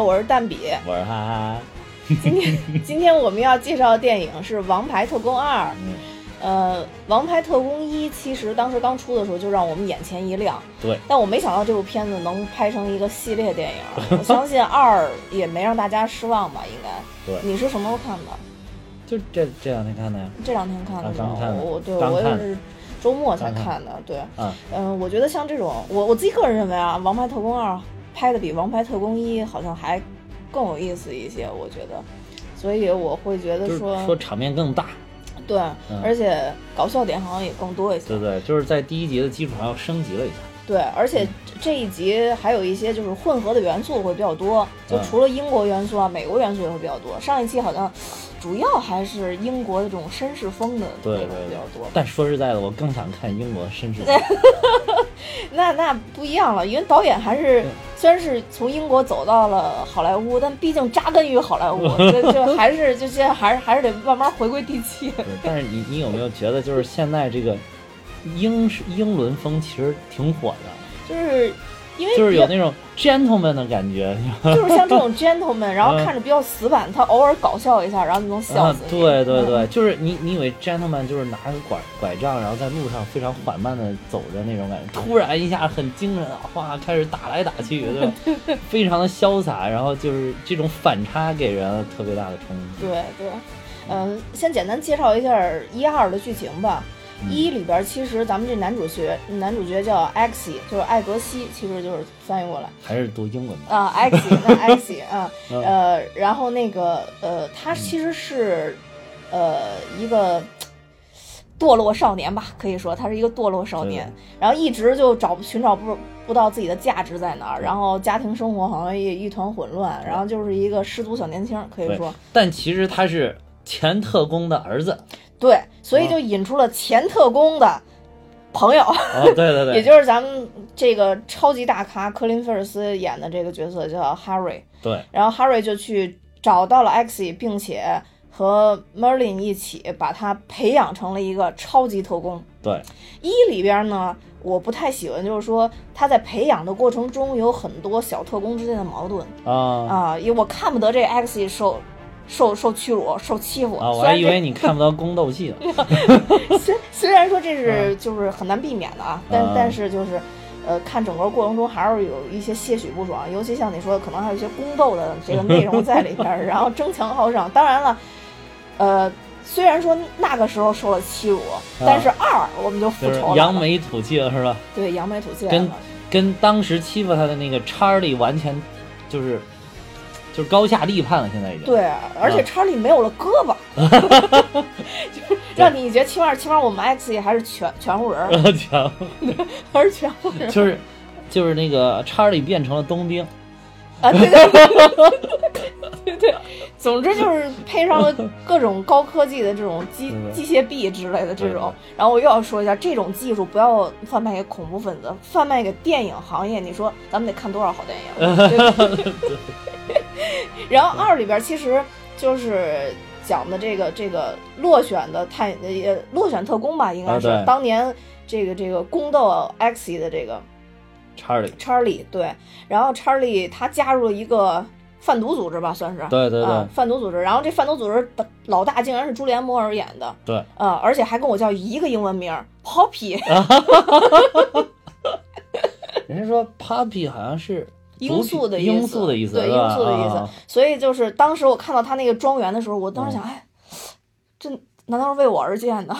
我是蛋比。我是哈哈。今天 今天我们要介绍的电影是《王牌特工二》。嗯，呃，《王牌特工一》其实当时刚出的时候就让我们眼前一亮，对。但我没想到这部片子能拍成一个系列电影。我相信二也没让大家失望吧？应该。对。你是什么时候看的？就这这两天看的呀。这两天看的。刚看的。我对我也是周末才看的。对。嗯。嗯，我觉得像这种，我我自己个人认为啊，《王牌特工二》拍的比《王牌特工一》好像还。更有意思一些，我觉得，所以我会觉得说说场面更大，对，而且搞笑点好像也更多一些。对对，就是在第一集的基础上又升级了一下。对，而且这一集还有一些就是混合的元素会比较多，就除了英国元素啊，美国元素也会比较多。上一期好像主要还是英国的这种绅士风的对对比较多。但说实在的，我更想看英国绅士风。那那不一样了，因为导演还是虽然是从英国走到了好莱坞，但毕竟扎根于好莱坞，就就还是就现在还是还是得慢慢回归地气。但是你你有没有觉得，就是现在这个英式英伦风其实挺火的，就是。因为就是有那种 gentleman 的感觉，就是像这种 gentleman，然后看着比较死板，他偶尔搞笑一下，然后就能笑死。对对对，就是你你以为 gentleman 就是拿个拐拐杖，然后在路上非常缓慢的走着那种感觉，突然一下很精神，哗开始打来打去，对吧？非常的潇洒，然后就是这种反差给人特别大的冲击。对对，嗯，先简单介绍一下一二的剧情吧。一里边其实咱们这男主角男主角叫艾克西，就是艾格西，其实就是翻译过来。还是读英文吧。啊，艾克西，那艾克西啊，呃，然后那个呃，他其实是呃一个堕落少年吧，可以说他是一个堕落少年，然后一直就找寻找不不到自己的价值在哪儿，然后家庭生活好像也一团混乱，然后就是一个失足小年轻，可以说。但其实他是前特工的儿子。对，所以就引出了前特工的朋友，对 对对，也就是咱们这个超级大咖科林·菲尔斯演的这个角色叫 Harry。对，然后 Harry 就去找到了 X，并且和 Merlin 一起把他培养成了一个超级特工。对，一里边呢，我不太喜欢，就是说他在培养的过程中有很多小特工之间的矛盾啊啊，因为我看不得这 X 受。受受屈辱，受欺负啊！我还以为你看不到宫斗戏呢。虽虽然说这是就是很难避免的啊，但但是就是，呃，看整个过程中还是有一些些许不爽，尤其像你说的，可能还有一些宫斗的这个内容在里边，然后争强好胜。当然了，呃，虽然说那个时候受了欺辱，但是二我们就复仇了，扬眉吐气了是吧？对，扬眉吐气了。跟跟当时欺负他的那个查理完全就是。就是高下立判了，现在已经。对，而且查理没有了胳膊，就是让你觉得起码起码我们爱自己还是全 全乎人，全还是全乎人，就是就是那个查理变成了冬兵。啊，对对对对，总之就是配上了各种高科技的这种机 机械臂之类的这种，然后我又要说一下，这种技术不要贩卖给恐怖分子，贩卖给电影行业，你说咱们得看多少好电影？然后二里边其实就是讲的这个这个落选的探呃落选特工吧，应该是当年这个这个宫斗 X 的这个。查理，查理对，然后查理他加入了一个贩毒组织吧，算是对对对，贩毒组织。然后这贩毒组织的老大竟然是朱莲摩尔演的，对，啊，而且还跟我叫一个英文名，Poppy。人家说 Poppy 好像是罂粟的罂粟的意思，对，罂粟的意思。所以就是当时我看到他那个庄园的时候，我当时想，哎，这。难道是为我而建的？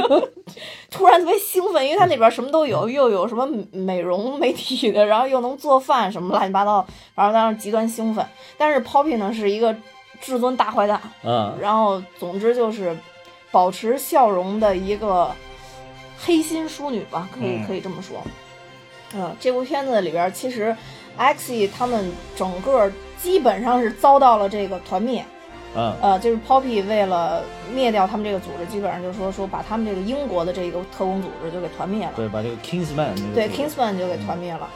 突然特别兴奋，因为它里边什么都有，又有什么美容美体的，然后又能做饭，什么乱七八糟，然后当时极端兴奋。但是 Poppy 呢是一个至尊大坏蛋，嗯，然后总之就是保持笑容的一个黑心淑女吧，可以可以这么说。嗯，这部片子里边其实 X 他们整个基本上是遭到了这个团灭。呃，就是 Poppy 为了灭掉他们这个组织，基本上就是说说把他们这个英国的这个特工组织就给团灭了。对，把这个 Kingsman 对 Kingsman 就给团灭了。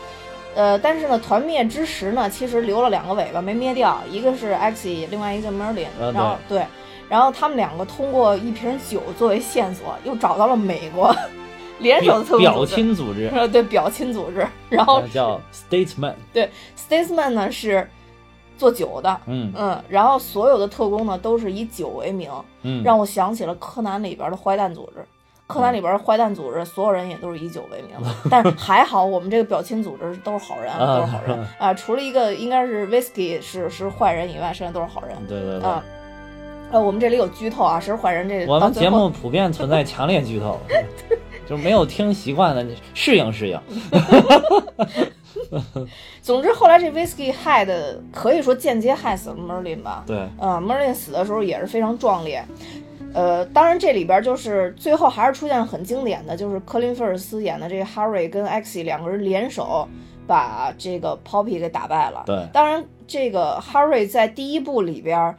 呃，但是呢，团灭之时呢，其实留了两个尾巴没灭掉，一个是 X，另外一个叫 Merlin。然后对，然后他们两个通过一瓶酒作为线索，又找到了美国联手的特工表亲组织。对，表亲组织。然后叫 Statesman。对，Statesman 呢是。做酒的，嗯嗯，然后所有的特工呢都是以酒为名，嗯，让我想起了柯南里边的坏蛋组织。柯南里边的坏蛋组织，所有人也都是以酒为名，但是还好我们这个表亲组织都是好人，啊都是好人 啊，除了一个应该是 Whisky 是是坏人以外，剩下都是好人。对对对。啊，呃，我们这里有剧透啊，谁是坏人这我们节目普遍存在强烈剧透，就没有听习惯的，适应适应。总之，后来这 Whisky 害的可以说间接害死了 Merlin 吧。对，嗯，Merlin 死的时候也是非常壮烈。呃，当然这里边就是最后还是出现了很经典的，就是科林·菲尔斯演的这个 Harry 跟 X 两个人联手把这个 Poppy 给打败了。对当然这个 Harry 在第一部里边。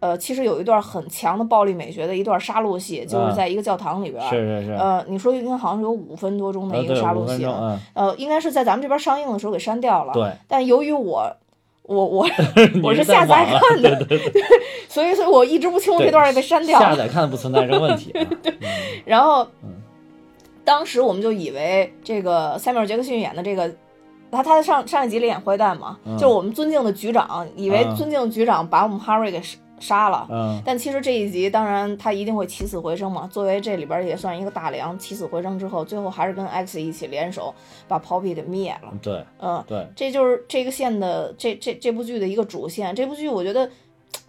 呃，其实有一段很强的暴力美学的一段杀戮戏，就是在一个教堂里边。是是是。呃，你说应该好像是有五分多钟的一个杀戮戏了。呃，应该是在咱们这边上映的时候给删掉了。对。但由于我，我我 我是下载看的，对对对。所以所以我一直不清楚这段也被删掉了。下载看的不存在这个问题。对。然后，当时我们就以为这个塞缪尔·杰克逊演的这个。他他在上上一集里演坏蛋嘛，嗯、就是我们尊敬的局长，以为尊敬的局长把我们 Harry 给杀了，嗯，但其实这一集当然他一定会起死回生嘛，作为这里边也算一个大梁，起死回生之后，最后还是跟 X 一起联手把 Poppy 给灭了。对，嗯，对，这就是这个线的这这这部剧的一个主线。这部剧我觉得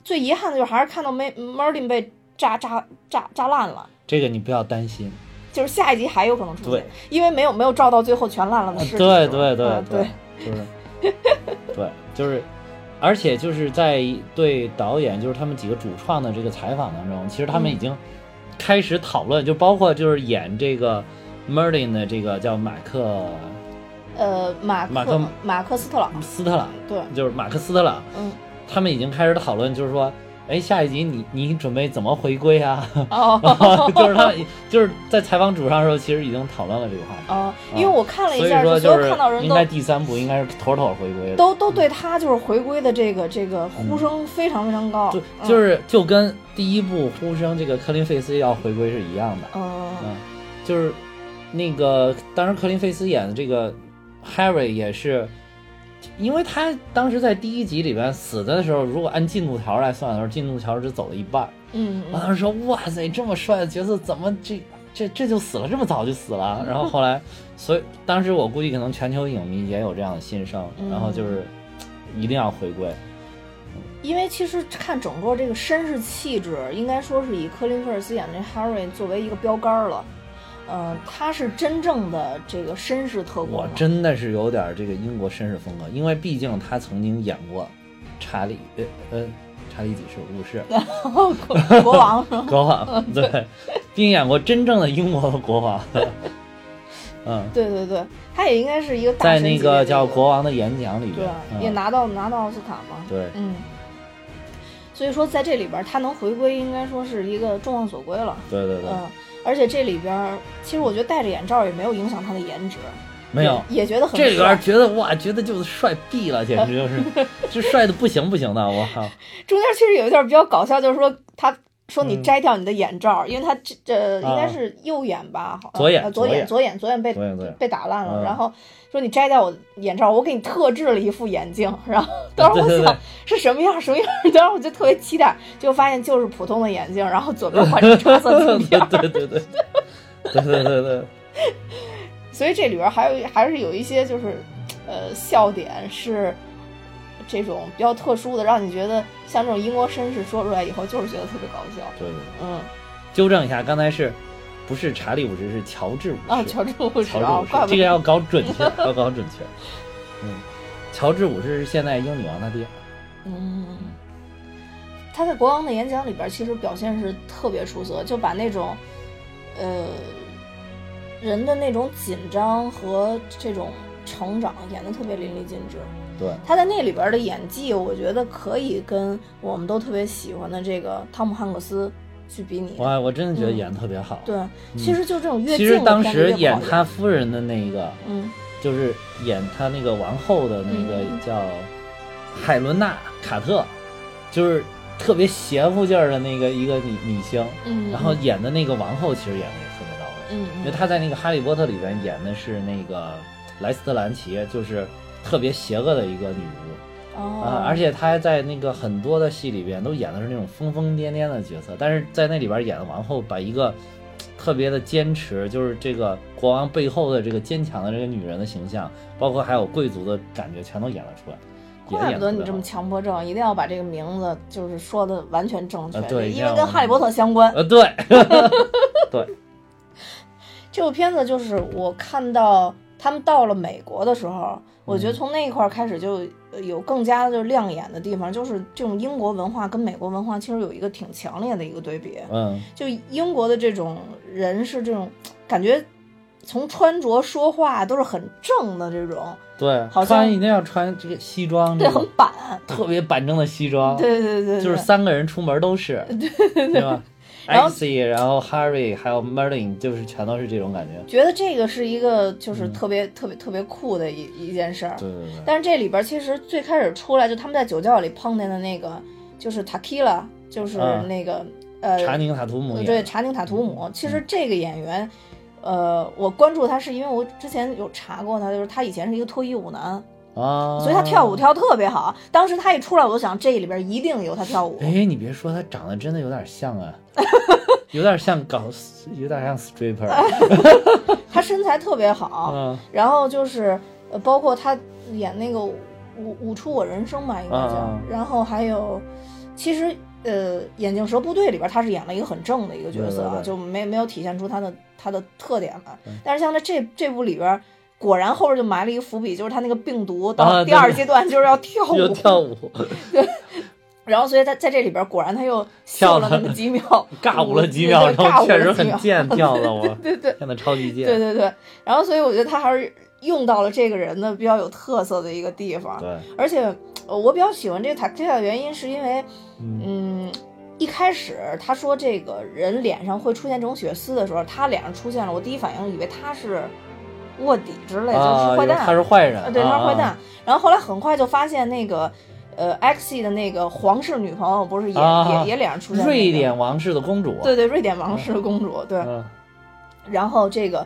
最遗憾的就是还是看到没 Merlin 被炸炸炸炸烂了。这个你不要担心，就是下一集还有可能出现，因为没有没有照到最后全烂了的事。对对对对，就是对，就是。而且就是在对导演，就是他们几个主创的这个采访当中，其实他们已经开始讨论，嗯、就包括就是演这个 Merlin 的这个叫马克，呃，马马克马克斯特朗，斯特朗，对，就是马克斯特朗，嗯，他们已经开始讨论，就是说，哎，下一集你你准备怎么回归啊？哦，就是他就是在采访主上的时候，其实已经讨论了这个话题。哦，因为我看了一下，所有看到人应该第三部应该是妥妥回归的，都都对他就是回归的这个这个呼声非常非常高，就就是就跟第一部呼声这个科林费斯要回归是一样的。嗯，嗯，就是那个当时科林费斯演的这个 Harry 也是。因为他当时在第一集里边死的时候，如果按进度条来算的时候，进度条只走了一半。嗯，我当时说：“哇塞，这么帅的角色，怎么这这这就死了？这么早就死了？”然后后来，所以当时我估计可能全球影迷也有这样的心声，然后就是一定要回归。因为其实看整个这个绅士气质，应该说是以科林·菲尔斯演的 Harry 作为一个标杆了。嗯，他是真正的这个绅士特工。我真的是有点这个英国绅士风格，因为毕竟他曾经演过查理，呃呃，查理几世五世，国王，国王，对，并演过真正的英国的国王。嗯，对对对，他也应该是一个在那个叫《国王的演讲》里边，对，也拿到拿到奥斯卡嘛。对，嗯。所以说，在这里边他能回归，应该说是一个众望所归了。对对对。嗯。而且这里边，其实我觉得戴着眼罩也没有影响他的颜值，没有，也觉得很这里边觉得哇，觉得就是帅毙了，简直就是，就帅的不行不行的，我靠！中间其实有一段比较搞笑，就是说他说你摘掉你的眼罩，因为他这这应该是右眼吧？左眼左眼左眼左眼被被打烂了。然后说你摘掉我眼罩，我给你特制了一副眼镜。然后当时我想是什么样什么样？当时我就特别期待，就发现就是普通的眼镜，然后左边换成橙色镜片。对对对，对对对对。所以这里边还有还是有一些就是呃笑点是。这种比较特殊的，让你觉得像这种英国绅士说出来以后就是觉得特别搞笑。对对，嗯，纠正一下，刚才是不是查理五世是乔治五世啊？乔治五世啊，这个要搞准确，要搞准确。嗯，乔治五世是现在英女王他爹。嗯，他在国王的演讲里边其实表现是特别出色，就把那种呃。人的那种紧张和这种成长演得特别淋漓尽致。对，他在那里边的演技，我觉得可以跟我们都特别喜欢的这个汤姆汉克斯去比拟。哇，我真的觉得演得特别好。对，其实就这种越其实当时演他夫人的那一个，嗯，就是演他那个王后的那个叫海伦娜卡特，就是特别邪乎劲儿的那个一个女女星。嗯，然后演的那个王后，其实演的也特别到位。嗯，因为她在那个《哈利波特》里边演的是那个莱斯特兰奇，就是特别邪恶的一个女巫。哦，啊，而且她还在那个很多的戏里边都演的是那种疯疯癫癫的角色，但是在那里边演的王后，把一个特别的坚持，就是这个国王背后的这个坚强的这个女人的形象，包括还有贵族的感觉，全都演了出来。怪不得你这么强迫症，一定要把这个名字就是说的完全正确，啊对因为跟哈利波特相关。呃，对，对，这部片子就是我看到他们到了美国的时候，我觉得从那一块儿开始就呃有更加就亮眼的地方，就是这种英国文化跟美国文化其实有一个挺强烈的一个对比。嗯，就英国的这种人是这种感觉，从穿着说话都是很正的这种，对，好像穿一定要穿这个西装，对，很板。特别板正的西装，对对对，就是三个人出门都是，对吧然后？X，然后 Harry，还有 Merlin，就是全都是这种感觉。觉得这个是一个就是嗯特别、特别特别酷的一一件事儿。对对对，但是这里边其实最开始出来就他们在酒窖里碰见的那个就是 Takila，就是啊那个、呃查宁塔图姆对查宁塔图姆。其实这个演员，呃，我关注他是因为我之前有查过他，就是他以前是一个脱衣舞男，啊，所以他跳舞。跳得特别好。当时他一出来，我就想这里边一定有他跳舞。哎，你别说，他长得真的有点像啊，有点像搞，有点像 stripper。他身材特别好，嗯然后就是呃，包括他演那个舞舞出我人生吧，应该叫。啊然后还有，其实呃，《眼镜蛇部队》里边他是演了一个很正的一个角色啊，对对对就没没有体现出他的他的特点来对。但是像在这这部里边。果然后边就埋了一个伏笔，就是他那个病毒到啊第二阶段就是要跳舞，就跳舞，然后所以在在这里边果然他又跳了那么几秒，尬舞了几秒，尬舞后确实了几秒很贱，跳的我，对对跳的超级贱。对对对，然后所以我觉得他还是用到了这个人的比较有特色的一个地方，对，而且呃我比较喜欢这个塔克蒂亚的原因是因为，嗯嗯，一开始他说这个人脸上会出现这种血丝的时候，他脸上出现了，我第一反应以为他是卧底之类，啊，就是坏蛋，他是坏人，啊对，他是坏蛋。啊然后后来很快就发现那个。呃，X 的那个皇室女朋友不是也、啊也也脸上出现、那个、瑞典王室的公主，对对，瑞典王室的公主，对，嗯，然后这个，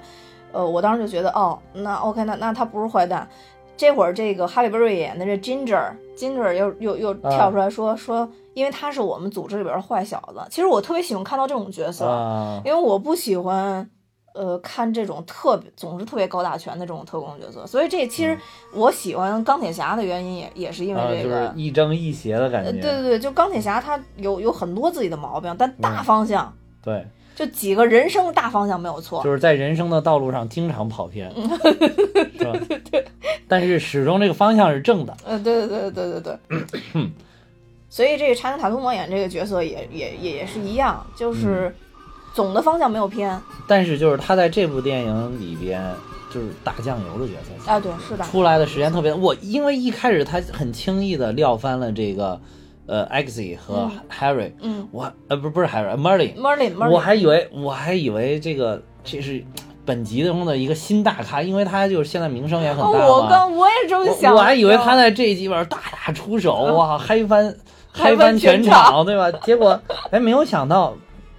呃，我当时就觉得，哦，那 OK，那那他不是坏蛋。这会儿这个哈利波瑞演的这 Ginger，Ginger 又又又啊跳出来说、说，因为他是我们组织里边的坏小子。其实我特别喜欢看到这种角色，啊，因为我不喜欢。呃，看这种特别总是特别高大全的这种特工角色，所以这其实我喜欢钢铁侠的原因也也是因为啊，这个，就是亦正亦邪的感呃，觉，对对对，就钢铁侠他有有很多自己的毛病，但大嗯。方向、对，就几个人生的大方向没有错。就是在人生的道路上经常跑偏，是吧？但是始终这个方向是正的，呃，对对对对对对。所以这个查理塔图姆演这个角色也也也也是一样，就是总的方向没有偏但是就是他在这部电影里边就是打酱油的角色，啊，对，是的，出来的时间特别，我因为一开始他很轻易的撂翻了这个呃 X 和 Harry，、嗯。我呃不不是 Harry，Merlin，，Merlin Merlin，我还以为我还以为这个这是本集中的一个新大咖，因为他就是现在名声也很哦，大嘛。我刚我也这么想我我还以为他在在这一集里边大打出手，哇，嗨翻嗨翻全场，对吧？结果哎，没有想到，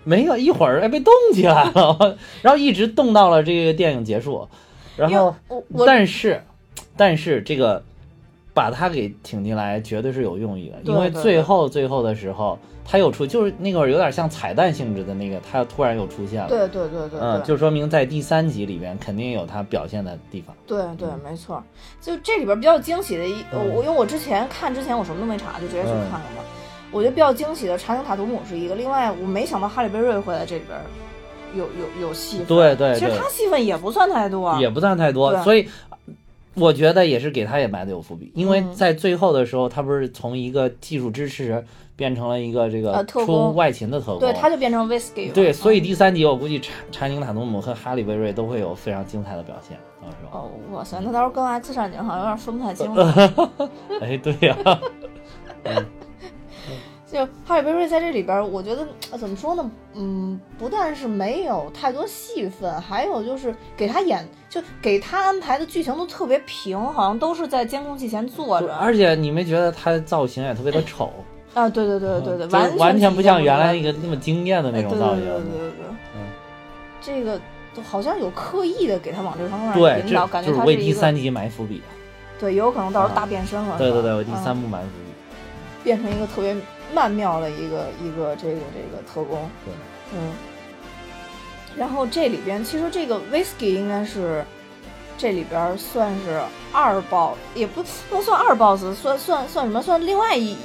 没有一会儿哎被冻起来了，然后一直冻到了这个电影结束，然后但是但是这个把他给挺进来绝对是有用意的，因为最后最后的时候他又出，就是那会儿有点像彩蛋性质的那个，他突然又出现了。对对对对嗯，就说明在第三集里边肯定有他表现的地方。对对，没错。就这里边比较惊喜的一，我因为我之前看之前我什么都没查，就直接去嗯看了嘛。我觉得比较惊喜的查宁塔图姆是一个，另外我没想到哈利贝瑞会在这里边有有有戏份。对对对其实他戏份也不算太多，也不算太多，所以我觉得也是给他也埋的有伏笔，因为嗯。在最后的时候，他不是从一个技术支持变成了一个这个出外勤的特工，对，他就变成 whisky 了。对，所以嗯第三集我估计查查宁塔图姆和哈利贝瑞都会有非常精彩的表现，到时候，哦，哇塞，那到时候跟 X 战警好像有点分不太清呃了。哎，对呀、就哈利贝瑞在这里边，我觉得呃怎么说呢？嗯，不但是没有太多戏份，还有就是给他演，就给他安排的剧情都特别平，好像都是在监控器前坐着。而且你没觉得他造型也特别的丑，啊，对对对对对，完完全不像原来一那个那么惊艳的那种造型，对对对对对对，嗯这个都好像有刻意的给他往这方面对，引导，这感觉他是为第三集埋伏笔。对，也有可能到时候啊大变身了。对对对，是吧我第三嗯部埋伏笔。变成一个特别曼妙的一个一个这个这个特工。对，嗯。然后这里边其实这个 whisky 应该是这里边算是二 boss，也不不能算二 boss，算算算什么？算另外一一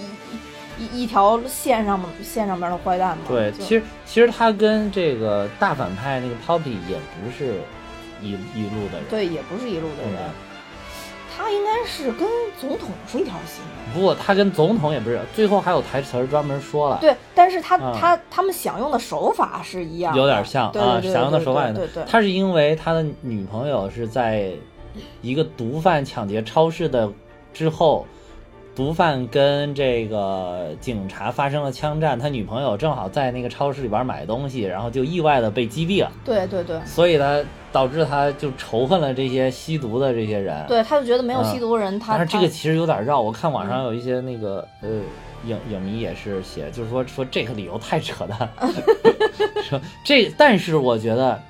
一一条线上线上面的坏蛋嘛。对，其实其实他跟这个大反派那个 Poppy 也不是一一路的人。对，也不是一路的人对。他应该是跟总统是一条心的。不过他跟总统也不是，最后还有台词儿专门说了，对，但是他、啊他他们享用的手法是一样的，有点像啊，对对对想用的手法也对对对，他是因为他的女朋友是在一个毒贩抢劫超市的之后，毒贩跟这个警察发生了枪战，他女朋友正好在那个超市里边买东西，然后就意外的被击毙了，对对对所以他导致他就仇恨了这些吸毒的这些人。对，他就觉得没有啊吸毒人，他他但是这个其实有点绕，我看网上有一些那个呃影影迷也是写，就是说说这个理由太扯淡，说这，但是我觉得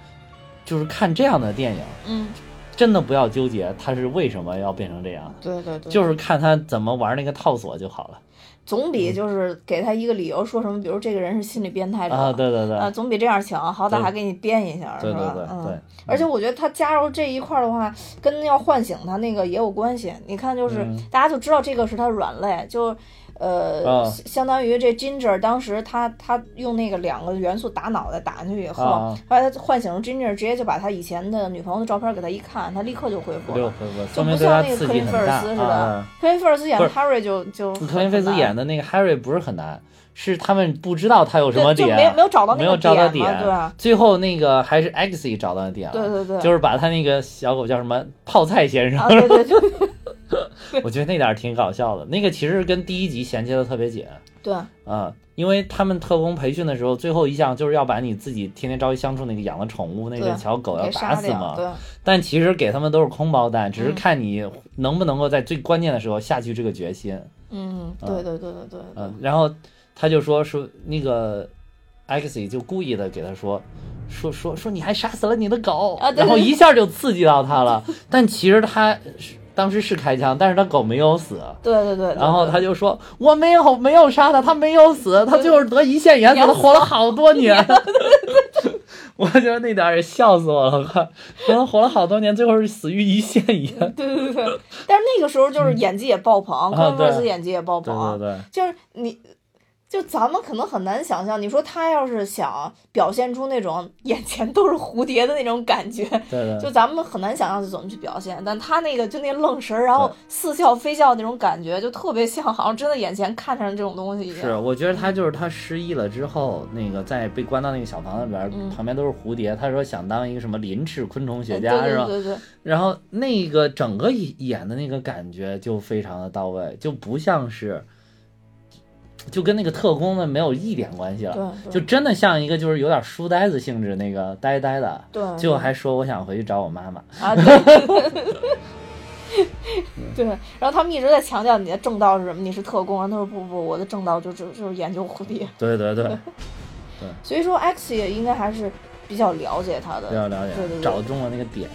就是看这样的电影，嗯，真的不要纠结他是为什么要变成这样，对对对，就是看他怎么玩那个套索就好了总比就是给他一个理由说什么，比如这个人是心理变态者啊，对对对，啊，总比这样强，好歹还给你编一下，是吧？对对。而且我觉得他加入这一块儿的话，跟要唤醒他那个也有关系。你看，就是嗯大家就知道这个是他软肋，就呃，啊。相相当于这 Ginger 当时他他用那个两个元素打脑袋打进去以后，啊。后来他唤醒了 Ginger，直接就把他以前的女朋友的照片给他一看，他立刻就恢复了。就不说明他像那个克林菲尔斯似的啊。，克林菲尔斯演的 Harry 就就克林菲斯演的的那个 Harry 不是很难，是他们不知道他有什么点，没有没有找到那个没有找到点对吧最后那个还是 X 找到点了，对对对。就是把他那个小狗叫什么泡菜先生，啊，对对对 我觉得那点儿挺搞笑的。那个其实跟第一集衔接的特别紧对啊、因为他们特工培训的时候，最后一项就是要把你自己天天朝夕相处那个养的宠物那个小狗要打，死嘛。对但其实给他们都是空包弹，只是嗯看你能不能够在最关键的时候下去这个决心。嗯，对对对对对对嗯，然后他就说说那个 X 就故意的给他说说说说你还杀死了你的狗，啊对然后一下就刺激到他了。但其实他是当时是开枪，但是他狗没有死。对对对，然后他就说：“我没有没有杀他，他没有死，他就是得胰腺炎，他活了好多年。”我觉得那点儿也笑死我了，我靠，他活了好多年，最后是死于胰腺炎。对对对，但是那个时候就是演技也爆棚，科啊林菲尔斯演技也爆棚对棚，对对，就是你。就咱们可能很难想象，你说他要是想表现出那种 眼前都是蝴蝶的那种感觉，对对，就咱们很难想象是怎么去表现。但他那个就那愣神儿，然后似笑非笑那种感觉，就特别像好像真的眼前看上这种东西一样。是，我觉得他就是他失忆了之后，那个在被关到那个小房子里边儿，嗯旁边都是蝴蝶。他说想当一个什么鳞翅昆虫学对家，是吧？对对对，然后那个整个演演的那个感觉就非常的到位，就不像是，就跟那个特工的没有一点关系了，就真的像一个就是有点书呆子性质那个呆呆的，对，最后还说我想回去找我妈妈。啊，对，对，然后他们一直在强调你的正道是什么，你是特工，然后他说不不，我的正道就就就是研究蝴蝶，对对 对，所以说 X 也应该还是比较了解他的，比较了解对对，对。找中了那个点。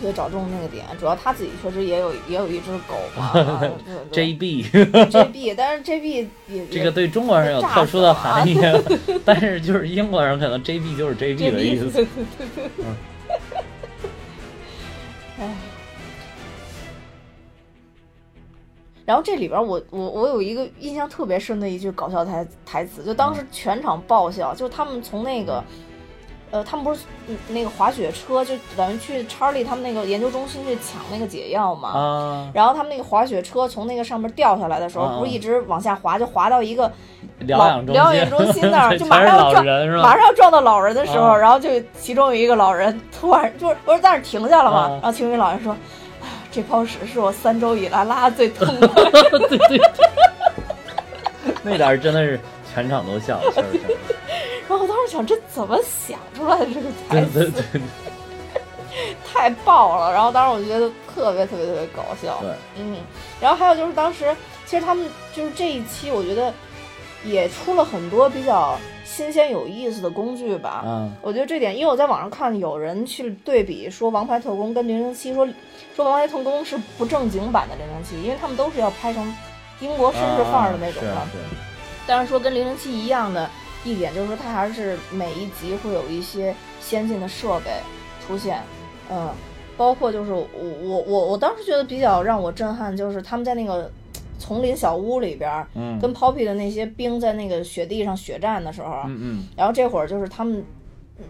对，找中那个点，主要他自己确实也有也有一只狗嘛，啊对对 JB JB，但是 JB 也这个对中国人有特殊的含义，但是就是英国人可能 JB 就是 JB 的意思。哎。然后这里边我我我有一个印象特别深的一句搞笑台台词，就当时全场爆笑，就是他们从那个，呃，他们不是嗯那个滑雪车，就等于去查理他们那个研究中心去抢那个解药嘛。啊，然后他们那个滑雪车从那个上面掉下来的时候，啊不是一直往下滑，就滑到一个疗养中心，疗养中心那儿 就马上要撞？马上要撞到老人的时候，啊然后就其中有一个老人突然就是不是在那儿停下了嘛，啊然后其中一个老人说：“哎呀这泡屎是我三周以来拉的最痛的。对 对，那点儿真的是全场都笑，确实是。”然后我当时想，这怎么想出来的这个台词，对对对太爆了。然后当时我就觉得特别特别特别搞笑。对，嗯，然后还有就是当时其实他们就是这一期，我觉得也出了很多比较新鲜有意思的工具吧。嗯，我觉得这点，因为我在网上看有人去对比说《王牌特工》跟《零零七》，说说《王牌特工》是不正经版的《零零七》，因为他们都是要拍成英国绅士范儿的那种的。啊但是说跟《零零七》一样的一点就是说，它还是每一集会有一些先进的设备出现，嗯，包括就是我我我我当时觉得比较让我震撼，就是他们在那个丛林小屋里边，嗯，跟 Poppy 的那些兵在那个雪地上血战的时候，嗯嗯，然后这会儿就是他们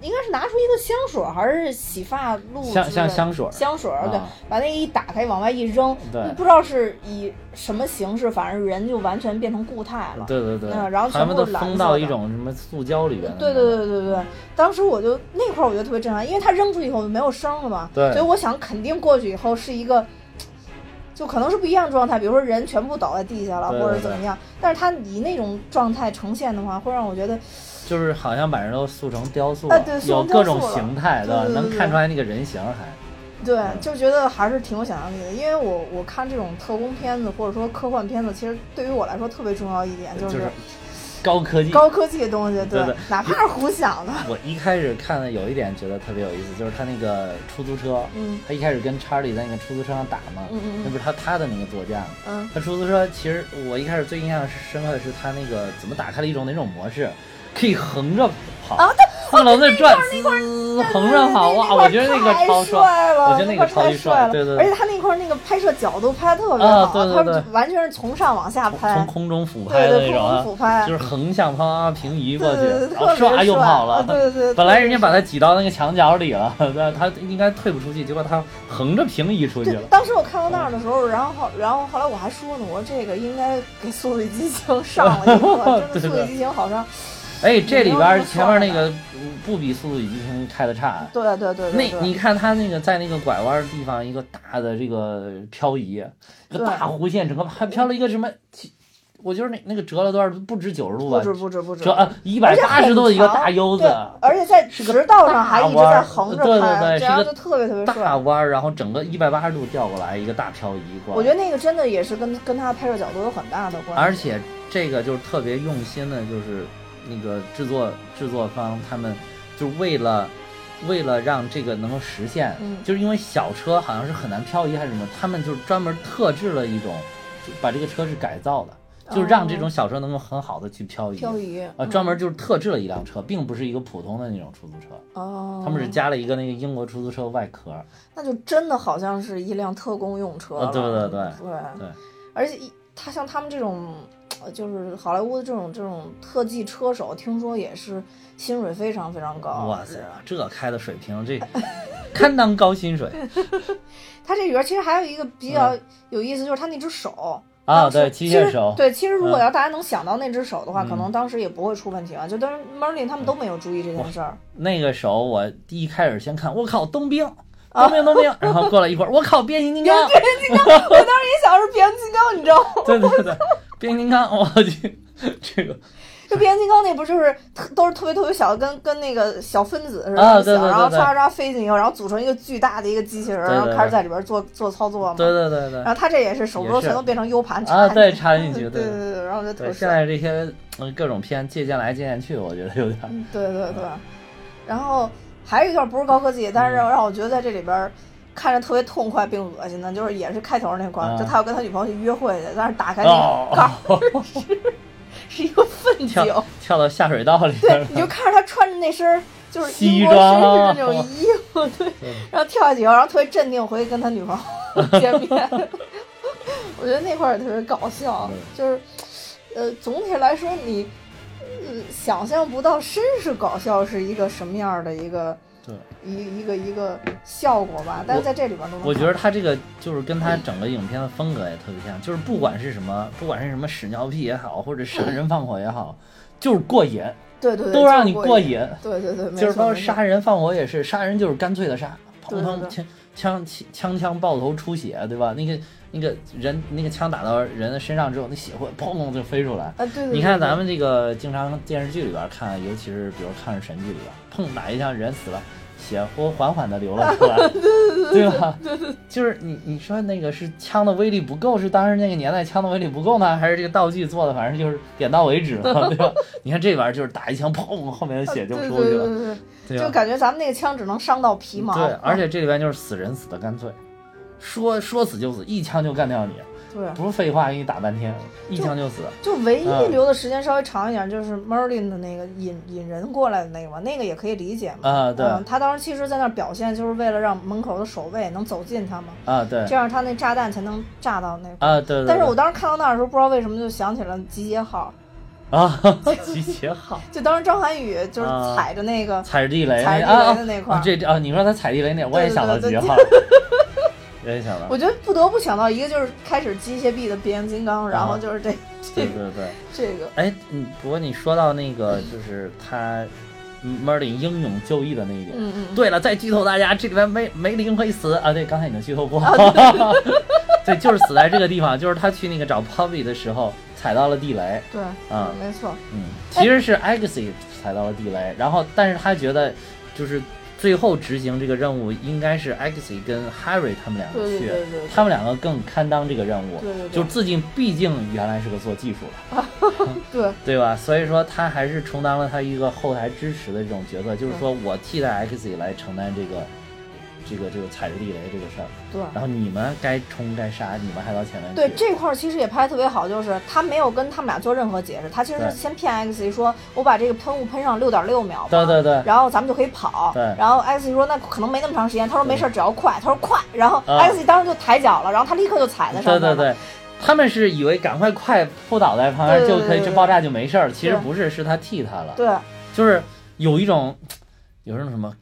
应该是拿出一个香水儿还是洗发露像的，像香水儿，香水，对啊，把那个一打开往外一扔，对不知道是以什么形式，反正人就完全变成固态了。对对对，嗯然后全部是蓝封到一种什么塑胶里边，对对对对对，当时我就那块儿我觉得特别震撼，因为它扔出去以后就没有声了嘛，对所以我想肯定过去以后是一个，就可能是不一样的状态，比如说人全部倒在地下了，对对或者怎么样，但是他以那种状态呈现的话，会让我觉得，就是好像把人都塑成雕塑有各种形态的，能对对对。对看出来那个人形还。对，就觉得还是挺有想象力的，因为我我看这种特工片子或者说科幻片子，其实对于我来说特别重要一点就是是高科技。高科技的东西，对对哪怕是胡想的，我一开始看的有一点觉得特别有意思，就是他那个出租车，嗯他一开始跟查理在那个出租车上打嘛，嗯嗯那不是他他的那个座驾吗？嗯他出租车其实我一开始最印象深刻的是他那个怎么打开了一种那种模式，可以横着跑，啊四轮子转，滋横着跑，哇，我觉得那个超帅了，我觉得那个超级帅了，对对对，而且他那块儿那个拍摄角度拍的特别啊好，对对对他完全是从上往下拍从，空中俯拍的那种啊俯拍，就是横向啪平移过去，对对对然后唰又跑了。啊对对对，本来人家把他他挤到那个墙角里了，对，他应该退不出去，结果他横着平移出去了，。当时我看到那儿的时候，然后后然后后来我还说呢，我说这个应该给《速度与激情》上了一课，真的《速度与激情》好像，哎，这里边前面那个不比《速度与激情》开的差。对对对对对，那你看他那个在那个拐弯地方一个大的这个漂移，一个大弧线，整个还飘了一个什么？其我觉得那那个折了多少？不止九十度吧不？止不止不止折，啊一百八十度的一个大对子，，而且在直道上还一直在横着对对，对是个这样就特别特别大帅。弯儿，然后整个一百八十度调过来，一个大漂移过来。我觉得那个真的也是跟跟他拍摄角度有很大的关系，而且这个就是特别用心的，就是那个制作制作方他们就为了为了让这个能够实现，嗯。就是因为小车好像是很难漂移还是什么，他们就是专门特制了一种，就把这个车是改造的，就是让这种小车能够很好的去漂移。哦漂移。啊，专门就是特制了一辆车，并不是一个普通的那种出租车，哦，他们是加了一个那个英国出租车外壳。那就真的好像是一辆特工用车啊了，对对对对。对，而且一他像他们这种，呃就是好莱坞的这种这种特技车手，听说也是薪水非常非常高。哇塞，这开的水平，这堪当高薪水 他这里边其实还有一个比较有意思，就是他那只手。啊！对，机械手，对，其实如果嗯要大家能想到那只手的话，可嗯能当时也不会出问题啊。就当时 Merlin 他们都没有注意这件事儿。那个手我第一开始先看，我靠，冬兵，啊冬兵，冬兵，然后过了一会儿，我靠，变形金刚，我当时也想是变形金刚，你知道吗？对对对，变形金刚，我去，这个。就变形金刚那不就是特都是特别特别小，跟跟那个小分子似的然后唰唰飞进去，然后组成一个巨大的一个机器人，然后开始在里边做做操作嘛。对对对对。然后他这也是手肘也是。全都变成 U 盘啊，对，插进去，对 对。对对，然后就特对，现帅。在这些嗯各种片借鉴来借鉴去，我觉得有点，嗯对对对，然后还有一段不是高科技，但是让我觉得在这里边。看着特别痛快并恶心的，就是也是开头那块儿，啊。就他要跟他女朋友去约会去，但是打开那哦。个盖儿是是一个粪球，跳到下水道里对，，你就看着他穿着那身就是西装的那种衣服，对。对，然后跳下去以后，然后特别镇定回去跟他女朋友 见面。我觉得那块儿也特别搞笑，就是，呃，总体来说你，呃，想象不到绅士搞笑是一个什么样的一个对。一一个一个效果吧，但是在这里边都能我觉得他这个就是跟他整个影片的风格也特别像，就是不管是什么，不管是什么屎尿屁也好，或者杀人放火也好，就是过瘾，对对对，都让你过瘾。对对对，就是包括杀人放火也是，杀人就是干脆的杀，对对对砰砰枪枪枪枪爆头出血，对吧？那个那个人那个枪打到人的身上之后，那血会砰就飞出来。啊，对对对，你看咱们这个经常电视剧里边看，尤其是比如抗日神剧里边，砰打一枪人死了，血会缓缓的流了 出来，对吧？就是你你说那个是枪的威力不够，是当时那个年代枪的威力不够呢，还是这个道具做的反正就是点到为止了，对吧？你看这玩意儿就是打一枪，砰，后面的血就出去了，就感觉咱们那个枪只能伤到皮毛。对，而且这里边就是死人死的干脆，说说死就死，一枪就干掉你。对，不是废话，给你打半天，一枪就死。就唯一留的时间稍微长一点，就是 Merlin 的那个引引人过来的那个嘛，那个也可以理解嘛。啊，对。他当时其实在那表现，就是为了让门口的守卫能走近他嘛。啊，对。这样他那炸弹才能炸到那。啊，对。但是我当时看到那儿的时候，不知道为什么就想起了集结号。啊，集结号。就当时张涵予就是踩着那个踩着地雷，踩着地雷的那块。这啊，你说他踩地雷那，我也想到集结号。联想到，我觉得不得不想到一个，就是开始机械臂的变形金刚，然后就是这，对对对，这个。哎，嗯，不过你说到那个，就是他 Merlin 英勇就义的那一点，嗯嗯。对了，再剧透大家，这里面没没灵会死啊？对，刚才已经剧透过。对，就是死在这个地方，就是他去那个找 Poppy 的时候踩到了地雷。对，嗯，没错。嗯，其实是 Axie 踩到了地雷，然后但是他觉得就是。最后执行这个任务应该是 Axie 跟 Harry 他们两个去，他们两个更堪当这个任务，就自己，毕竟原来是个做技术的，对 对吧？所以说他还是充当了他一个后台支持的这种角色，就是说我替代 Axie 来承担这个。这个这个踩着地雷这个事儿，对，然后你们该冲该杀，你们还到前面。对这块儿其实也拍的特别好，就是他没有跟他们俩做任何解释，他其实是先骗 X 说，我把这个喷雾喷上六点六秒，对对对，然后咱们就可以跑。对，然后 X 说那可能没那么长时间，他说没事，只要快，他说快，然后 X 当时就抬脚了，然后他立刻就踩在上面。对对对，他们是以为赶快快扑倒在旁边就可以这爆炸就没事儿，其实不是，是他替他了。对，就是有一种有一种什么。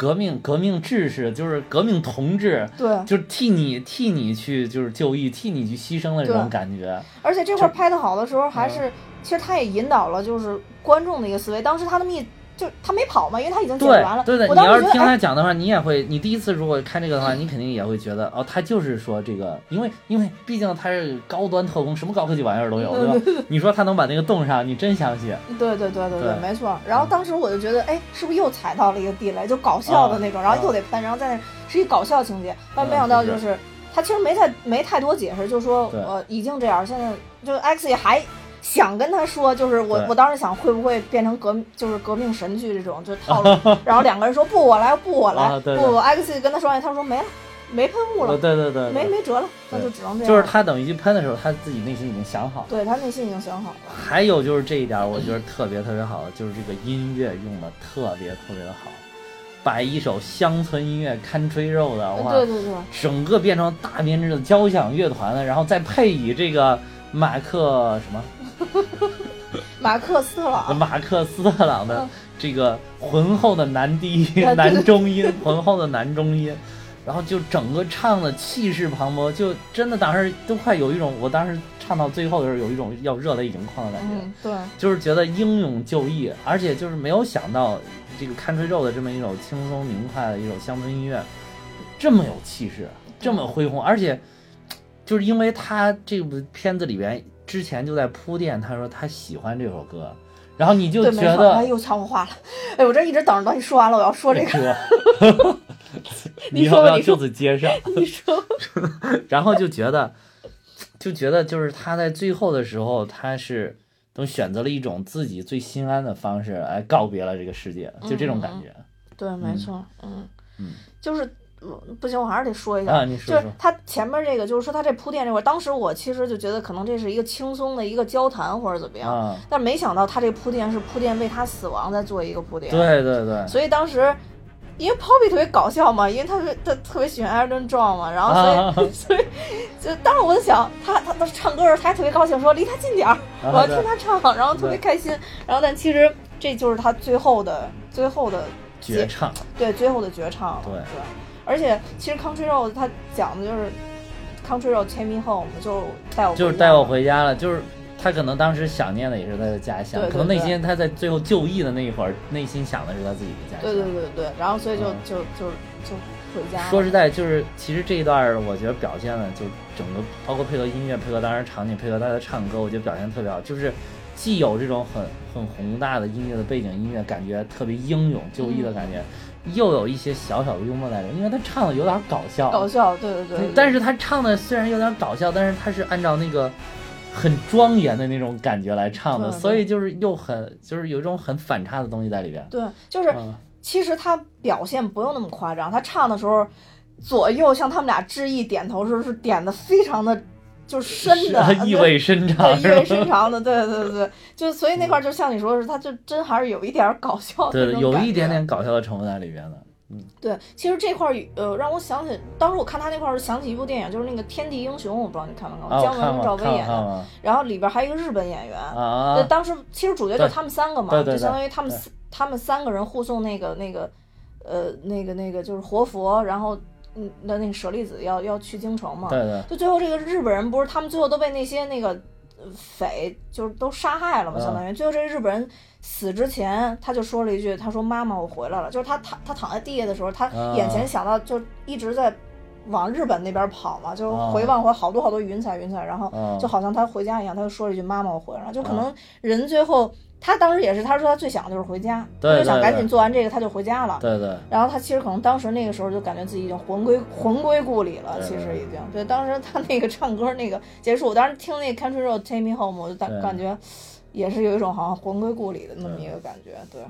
革命革命志士就是革命同志，对，就是替你替你去就是就义，替你去牺牲的这种感觉。而且这块拍的好的时候，还是其实他也引导了就是观众的一个思维。当时他的密。就他没跑嘛，因为他已经解决完了。对对，你要是听他讲的话，你也会，你第一次如果看这个的话，你肯定也会觉得，哦，他就是说这个，因为因为毕竟他是高端特工，什么高科技玩意儿都有，对吧？你说他能把那个冻上，你真相信？对对对对对，没错。然后当时我就觉得，哎，是不是又踩到了一个地雷？就搞笑的那种，然后又得喷，然后在那是一搞笑情节。但没想到就是他其实没太没太多解释，就说我已经这样，现在就 X 也还。想跟他说，就是我，我当时想会不会变成革，就是革命神剧这种，就套路。然后两个人说不，我来，不我来，不，X 跟他说完，他说没了，没喷雾了，对对对，没没辙了，那就只能这样。就是他等于去喷的时候，他自己内心已经想好了。对他内心已经想好了。还有就是这一点，我觉得特别特别好的，就是这个音乐用的特别特别的好，把一首乡村音乐 Country Road 的话，对对对，整个变成大编制的交响乐团了，然后再配以这个马克什么。马克斯特朗，马克斯特朗的这个浑厚的男低音男中音，浑厚的男中音，然后就整个唱的气势磅礴，就真的当时都快有一种，我当时唱到最后的时候有一种要热泪盈眶的感觉，对，就是觉得英勇就义，而且就是没有想到这个 Country Road 的这么一首轻松明快的一首乡村音乐，这么有气势，这么恢宏，而且就是因为他这部片子里边。之前就在铺垫，他说他喜欢这首歌，然后你就觉得哎，又抢我话了，哎，我这一直等着等你说完了，我要说这个，你要不要就此接上？你说，然后就觉得，就觉得就是他在最后的时候，他是都选择了一种自己最心安的方式来告别了这个世界，就这种感觉。对，没错，嗯。嗯，就是。不行，我还是得说一下，就是他前面这个，就是说他这铺垫这块，当时我其实就觉得可能这是一个轻松的一个交谈或者怎么样，但没想到他这铺垫是铺垫为他死亡在做一个铺垫。对对对。所以当时，因为 Poppy 特别搞笑嘛，因为他他特别喜欢 Elton John 嘛，然后所以所以就当时我就想，他他他唱歌的时候他还特别高兴，说离他近点儿，我要听他唱，然后特别开心。然后但其实这就是他最后的最后的绝唱，对最后的绝唱，对。对而且其实 Country Road 它讲的就是 Country Road take me home，就带我就是带我回家了，就是他可能当时想念的也是他的家乡，可能内心他在最后就义的那一会儿，内心想的是他自己的家乡。对对对对，然后所以就就就就回家。说实在，就是其实这一段我觉得表现的就整个包括配合音乐、配合当时场景、配合他的唱歌，我觉得表现特别好，就是既有这种很很宏大的音乐的背景音乐，感觉特别英勇就义的感觉。又有一些小小的幽默在里面，因为他唱的有点搞笑，搞笑，对对对对。但是他唱的虽然有点搞笑，但是他是按照那个很庄严的那种感觉来唱的，对对所以就是又很就是有一种很反差的东西在里边。对，就是嗯其实他表现不用那么夸张，他唱的时候左右向他们俩致意点头时候是点的非常的就是深的意味深长，对，意味深长的，对对对对，就所以那块儿就像你说的是，他就真还是有一点儿搞笑的对对，有一点点搞笑的成分在里边的。嗯。对，其实这块儿呃，让我想起当时我看他那块儿想起一部电影，就是那个《天地英雄》，我不知道你看没看过，姜文、跟赵薇演的。然后里边还有一个日本演员，啊。呃，当时其实主角就他们三个嘛，就相当于他们他们三个人护送那个那个呃那个那个就是活佛，然后嗯的那个舍利子要要去京城嘛。对对。就最后这个日本人不是他们最后都被那些那个呃匪就是都杀害了嘛，嗯。相当于。最后这个日本人死之前他就说了一句，他说妈妈我回来了，就是他躺他躺在地下的时候，他啊眼前想到就一直在。往日本那边跑嘛，就回望回好多好多云彩云彩，然后啊就好像他回家一样，他就说了一句“妈妈，我回来了”。就可啊能人最后，他当时也是，他说他最想的就是回家，对他就想赶紧做完这个，他就回家了。对对然后他其实可能当时那个时候就感觉自己已经魂归魂归故里了，对其实已经。对，当时他那个唱歌那个结束，我当时听那个 Country Road Take Me Home，我就感感觉也是有一种好像魂归故里的那么一个感觉。对，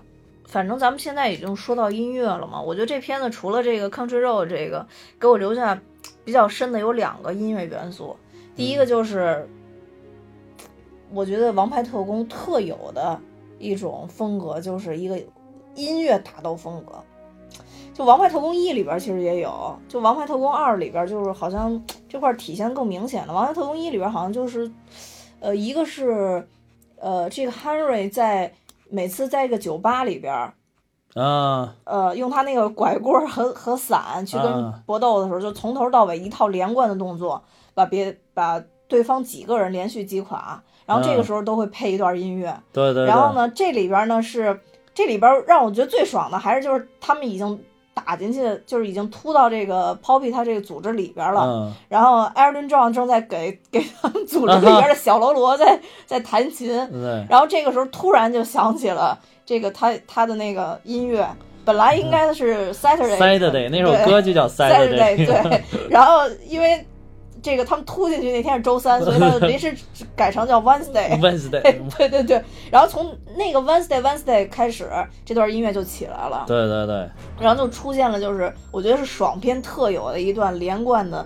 反正咱们现在已经说到音乐了嘛，我觉得这片子除了这个 Country Road 这个给我留下比较深的有两个音乐元素，第一个就是我觉得《王牌特工》特有的一种风格，就是一个音乐打斗风格。就《王牌特工一》里边其实也有，就《王牌特工二》里边就是好像这块体现更明显了。《王牌特工一》里边好像就是，呃，一个是，呃，这个 Henry 在每次在一个酒吧里边，啊呃，用他那个拐棍儿和和伞去跟啊搏斗的时候，就从头到尾一套连贯的动作，把别把对方几个人连续击垮，然后这个嗯。时候都会配一段音乐。对对对，然后呢，这里边呢是这里边让我觉得最爽的还是就是他们已经打进去，就是已经突到这个 Poppy 他这个组织里边了。嗯。然后 Aaron John 正在给 给他们组织里边的小喽啰在 在弹琴，对。然后这个时候突然就想起了这个他他的那个音乐，本来应该是 Saturday Saturday 那首歌就叫 Saturday 对，然后因为这个他们突进去那天是周三，所以他就临时改成叫 Wednesday。Wednesday，对对对，然后从那个 Wednesday Wednesday 开始，这段音乐就起来了，对对对，然后就出现了，就是我觉得是爽片特有的一段连贯的、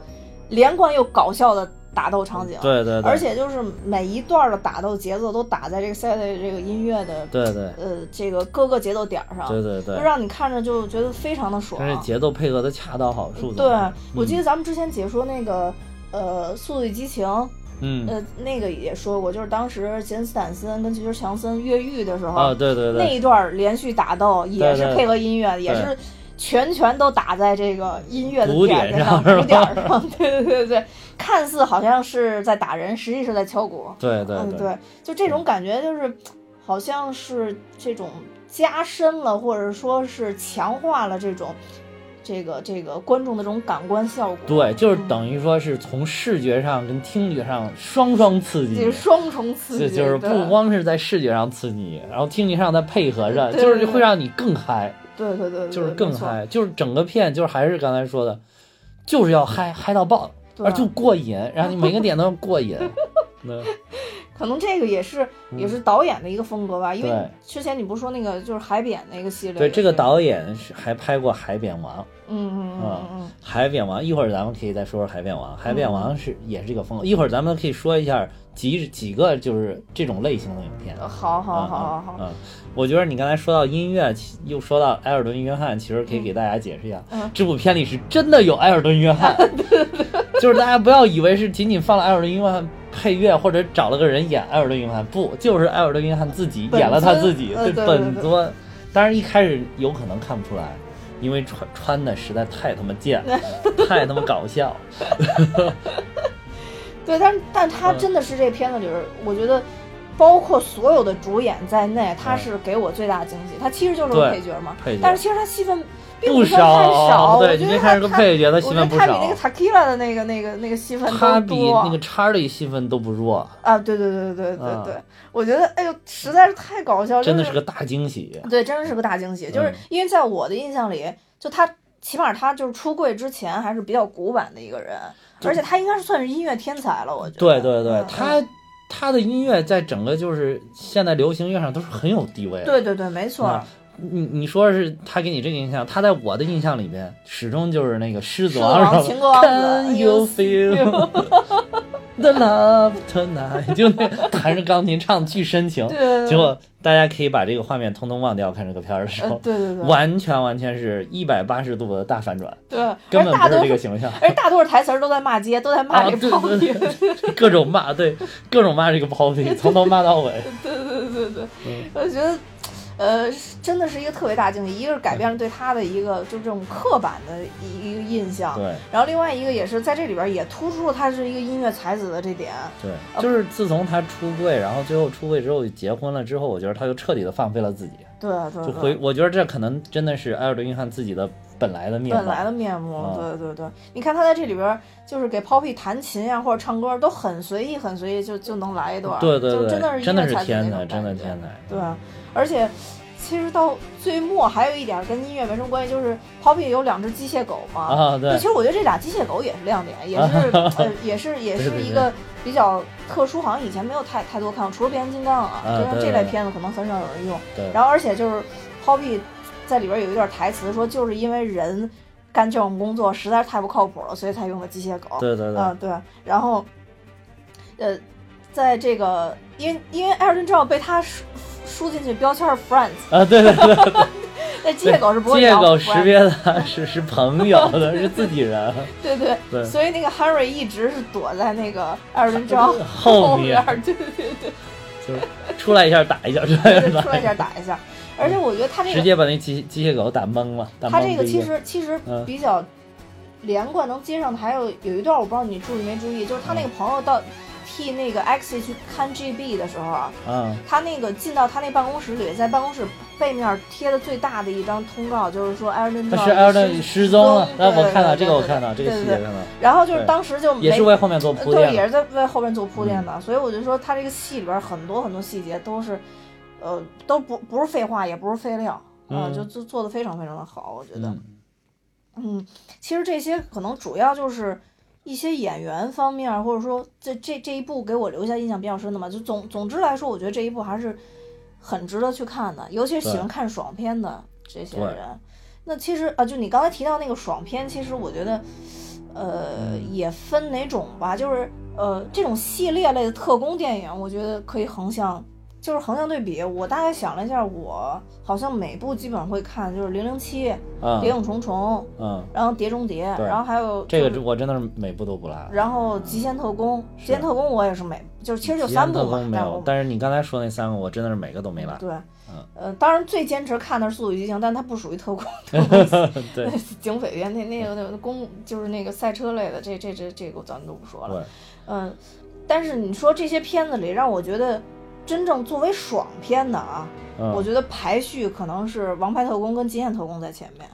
连贯又搞笑的打斗场景。对对对，而且就是每一段的打斗节奏都打在这个 Saturday 这个音乐的对对呃这个各个节奏点儿上，对对对就，让你看着就觉得非常的爽。但是节奏配合的恰到好处。对，嗯我记得咱们之前解说那个呃《速度与激情》，嗯。呃那个也说过，就是当时杰森斯坦森跟吉尔强森越狱的时候，啊，对对对，那一段连续打斗也是配合音乐，也是全拳都打在这个音乐的鼓点点上、鼓点上。对对对对，看似好像是在打人，实际是在敲鼓。嗯，对对。对，对，就这种感觉，就是好像是这种加深了，或者说是强化了这种这个这个观众的这种感官效果。对，就是嗯等于说是从视觉上跟听觉上双双刺激。双重刺激，这就是不光是在视觉上刺激，然后听觉上再配合着，就是会让你更嗨，对对对，对就是更嗨，就是整个片就是还是刚才说的，就是要嗨嗨到爆，对而就过瘾，然后你每个点都要过瘾。对可能这个也是也是导演的一个风格吧，因为之前你不是说那个就是海扁那个系列，对，这个，导演是还拍过《海扁王》，嗯嗯嗯海扁王，一会儿咱们可以再说说海扁王。海扁王是也是这个风格，一会儿咱们可以说一下几几个就是这种类型的影片。嗯好好好好好，嗯，我觉得你刚才说到音乐，又说到埃尔顿·约翰，其实可以给大家解释一下，嗯。这部片里是真的有埃尔顿·约翰，就是大家不要以为是仅仅放了埃尔顿·约翰配乐或者找了个人演埃尔顿·约翰，不，就是埃尔顿·约翰自己演了他自己，呃对本尊。当然一开始有可能看不出来，因为穿穿的实在太他妈贱，太他妈搞笑。对，但但他嗯真的是这片子里边，我觉得。包括所有的主演在内，他嗯是给我最大的惊喜。他其实就是个配角嘛，但是其实他戏份不少。对，今天看这个配角的戏份不少。他比那个 Takila 的那个那个那个戏份。他比那个查理戏份都不弱啊！对对对对对对对，我觉得哎呦，实在是太搞笑，真的是个大惊喜。对，真的是个大惊喜，就是因为在我的印象里，就他起码他就是出柜之前还是比较古板的一个人，而且他应该是算是音乐天才了，我觉得。对对对，他。他的音乐在整个就是现在流行乐上都是很有地位的。对对对，没错。你你说是他给你这个印象，他在我的印象里边始终就是那个狮子王。Can you feel the love tonight？就那弹着钢琴唱巨深情，结果大家可以把这个画面通通忘掉，看这个片儿的时候，对对对，完全完全是一百八十度的大反转。对，根本不是这个形象。而大多数台词都在骂街，都在骂这个包皮，各种骂，对，各种骂这个包皮，从头骂到尾。对对对对，我觉得。呃，真的是一个特别大惊喜，一个是改变了对他的一个就这种刻板的一一个印象，对。然后另外一个也是在这里边也突出了他是一个音乐才子的这点，对。就是自从他出柜，然后最后出柜之后结婚了之后，我觉得他就彻底的放飞了自己，对对。就回，我觉得这可能真的是艾尔顿·约翰自己的本来的面本来的面目，对对对。你看他在这里边就是给 Poppy 弹琴呀或者唱歌都很随意，很随意就就能来一段，对对对，真的是真的是天才，真的天才，对。而且，其实到最末还有一点跟音乐没什么关系，就是 Poppy 有两只机械狗嘛。啊，对。其实我觉得这俩机械狗也是亮点，也是呃，也是也是一个比较特殊，好像以前没有太太多看过，除了变形金刚啊，就像这类片子可能很少有人用。对。然后，而且就是 Poppy 在里边有一段台词说，就是因为人干这种工作实在是太不靠谱了，所以才用的机械狗。对对对。嗯，对。然后，呃，在这个因为因为艾尔顿正好被他。输输进去标签是 friends 啊，对对对对，那机械狗是不会机械狗识别的是是朋友的，是自己人。对对对，所以那个 Harry 一直是躲在那个艾尔顿庄后面，对对对对，就出来一下打一下，出来一下打一下。而且我觉得他这个直接把那机机械狗打懵了。他这个其实其实比较连贯，能接上的还有有一段我不知道你注意没注意，就是他那个朋友到。替那个 X 去看 GB 的时候啊，嗯，他那个进到他那办公室里，在办公室背面贴的最大的一张通告，就是说艾尔顿是艾尔顿失踪了。那我看到这个，我看到这个细节看到。然后就是当时就也是为后面做铺垫，对，也是在为后面做铺垫的。所以我就说他这个戏里边很多很多细节都是，呃，都不不是废话，也不是废料啊，就做做的非常非常的好，我觉得。嗯，其实这些可能主要就是。一些演员方面，或者说这这这一部给我留下印象比较深的嘛，就总总之来说，我觉得这一部还是很值得去看的，尤其是喜欢看爽片的这些人。那其实啊，就你刚才提到那个爽片，其实我觉得，呃，也分哪种吧，就是呃，这种系列类的特工电影，我觉得可以横向。就是横向对比，我大概想了一下，我好像每部基本上会看，就是《零零七》、《谍影重重》，嗯，然后《碟中谍》，然后还有这个我真的是每部都不落。然后《极限特工》，《极限特工》我也是每，就是其实就三部嘛。没有，但是你刚才说那三个，我真的是每个都没落。对，嗯，呃，当然最坚持看的是《速度与激情》，但它不属于特工，对，警匪片那那个那个公就是那个赛车类的，这这这这个咱们都不说了。嗯，但是你说这些片子里让我觉得。真正作为爽片的啊，我觉得排序可能是《王牌特工》跟《极限特工》在前面。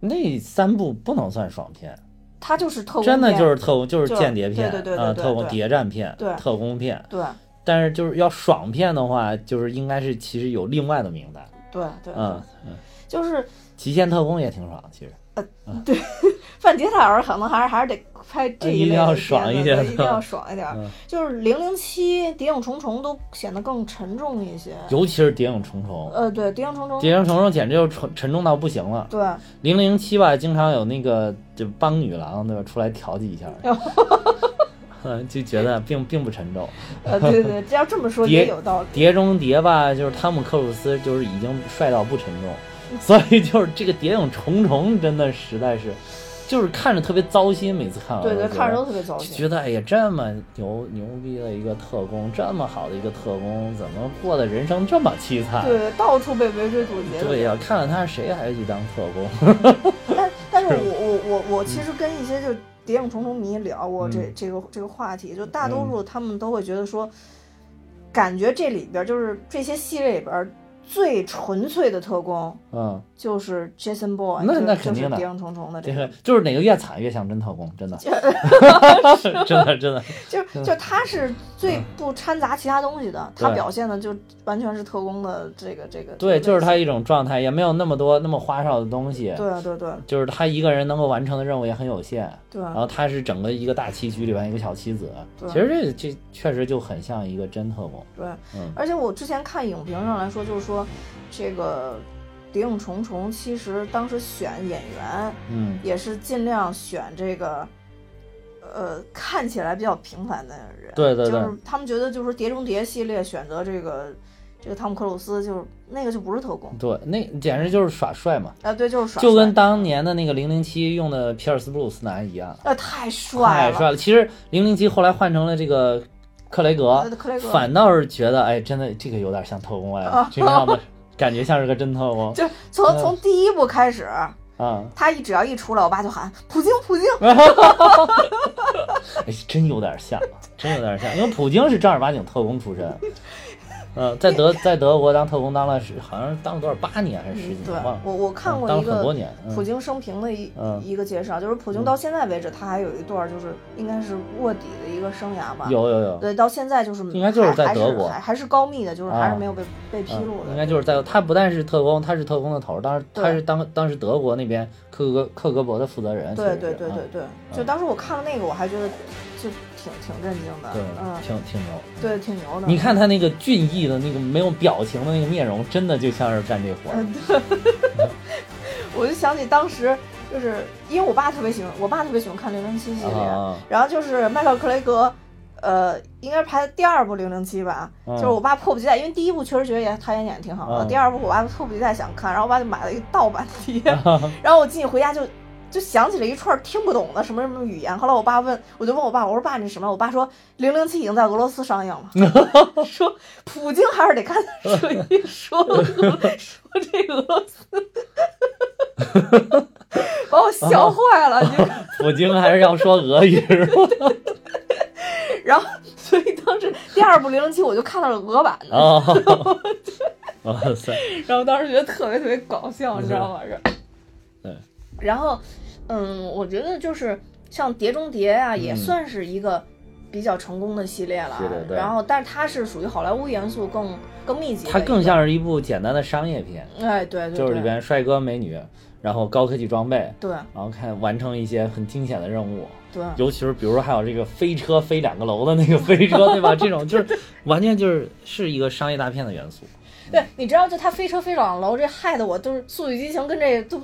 那三部不能算爽片，它就是特工，真的就是特工，就是间谍片，对对对特工谍战片，对。特工片，对。但是就是要爽片的话，就是应该是其实有另外的名单，对对，嗯嗯，就是《极限特工》也挺爽，其实。呃，对，范杰塔尔可能还是还是得拍这一类的片子，一定要爽一点。就是零零七、谍影重重都显得更沉重一些，尤其是谍影重重。呃，对，谍影重重，谍影重重简直就沉沉重到不行了。对，零零七吧，经常有那个就帮女郎对吧，出来调剂一下，嗯，就觉得并并不沉重。呃，对对，这要这么说也有道理。谍中谍吧，就是汤姆克鲁斯，就是已经帅到不沉重。所以就是这个谍影重重，真的实在是，就是看着特别糟心。每次看完，对对，看着都特别糟心。觉得哎呀，这么牛牛逼的一个特工，这么好的一个特工，怎么过的人生这么凄惨？对，到处被围追堵截。对呀，看了他谁还去当特工？但但是 我我我我其实跟一些就谍影重重迷聊过这这个这个话题，就大多数他们都会觉得说，感觉这里边就是这些系列里边。最纯粹的特工，嗯，就是 Jason Bourne，那那肯定的就是谍影重重的这个，就是哪个越惨越像真特工，真的，真的 真的，就就他是最不掺杂其他东西的，他表现的就完全是特工的这个这个。对，就是他一种状态，也没有那么多那么花哨的东西，对对对。就是他一个人能够完成的任务也很有限，对然后他是整个一个大棋局里边一个小棋子，对。其实这这确实就很像一个真特工，对，嗯。而且我之前看影评上来说，就是说这个《谍影重重》其实当时选演员嗯，也是尽量选这个。呃，看起来比较平凡的人，对对对就是他们觉得就是《碟中谍》系列选择这个这个汤姆克鲁斯，就是那个就不是特工。对，那简直就是耍帅嘛，啊，对，就是耍就跟当年的那个零零七用的皮尔斯布鲁斯南一样，啊太帅了，太帅了。其实零零七后来换成了这个克雷格呃，克雷格。反倒是觉得哎，真的这个有点像特工哎啊，这个样子感觉像是个真特工。就从嗯。从第一部开始，啊，他一只要一出来，我爸就喊普京普京，哎，真有点像，真有点像，因为普京是正儿八经特工出身。呃，在德在德国当特工当了是好像是当了多少八年还是十几年忘了，我我看过一个很多年。嗯普京生平的一嗯一个介绍，就是普京到现在为止，他还有一段就是应该是卧底的一个生涯吧。有有有，对，到现在就是应该就是在还德国还还是高密的，就是还是啊没有被被披露应该就是在他不但是特工，他是特工的头儿，当时他是当当时德国那边克格克格勃的负责人。对对对对对，就当时我看了那个，我还觉得就挺挺震惊的，对，嗯，挺挺牛。对，挺牛的。你看他那个俊逸的那个没有表情的那个面容，真的就像是干这活儿。嗯，对，我就想起当时就是因为我爸特别喜欢，我爸特别喜欢看《零零七》系列，啊，然后就是迈克尔·克雷格，呃，应该是拍的第二部《零零七》吧，嗯就是我爸迫不及待，因为第一部确实觉得也他也演的挺好的，嗯第二部我爸迫不及待想看，然后我爸就买了一个盗版碟，然后我进去回家就。就想起了一串听不懂的什么什么语言，后来我爸问，我就问我爸，我说爸那什么？我爸说《零零七》已经在俄罗斯上映了，说普京还是得看说一说俄说这个俄罗斯，把我笑坏了。就 普京还是要说俄语？然后，所以当时第二部《零零七》我就看到了俄版的，哦，哇塞，然后当时觉得特别特别搞笑，你知道吗？然后，嗯，我觉得就是像《碟中谍》啊，也嗯算是一个比较成功的系列了。是的对然后，但是它是属于好莱坞元素更更密集。它更像是一部简单的商业片，哎，对对对，就是里边帅哥美女，然后高科技装备，对然后看完成一些很惊险的任务，对尤其是比如说还有这个飞车飞两个楼的那个飞车，对吧？这种 就是完全就是是一个商业大片的元素。对，你知道，就他飞车飞两楼，这害得我都是《速度与激情》跟这都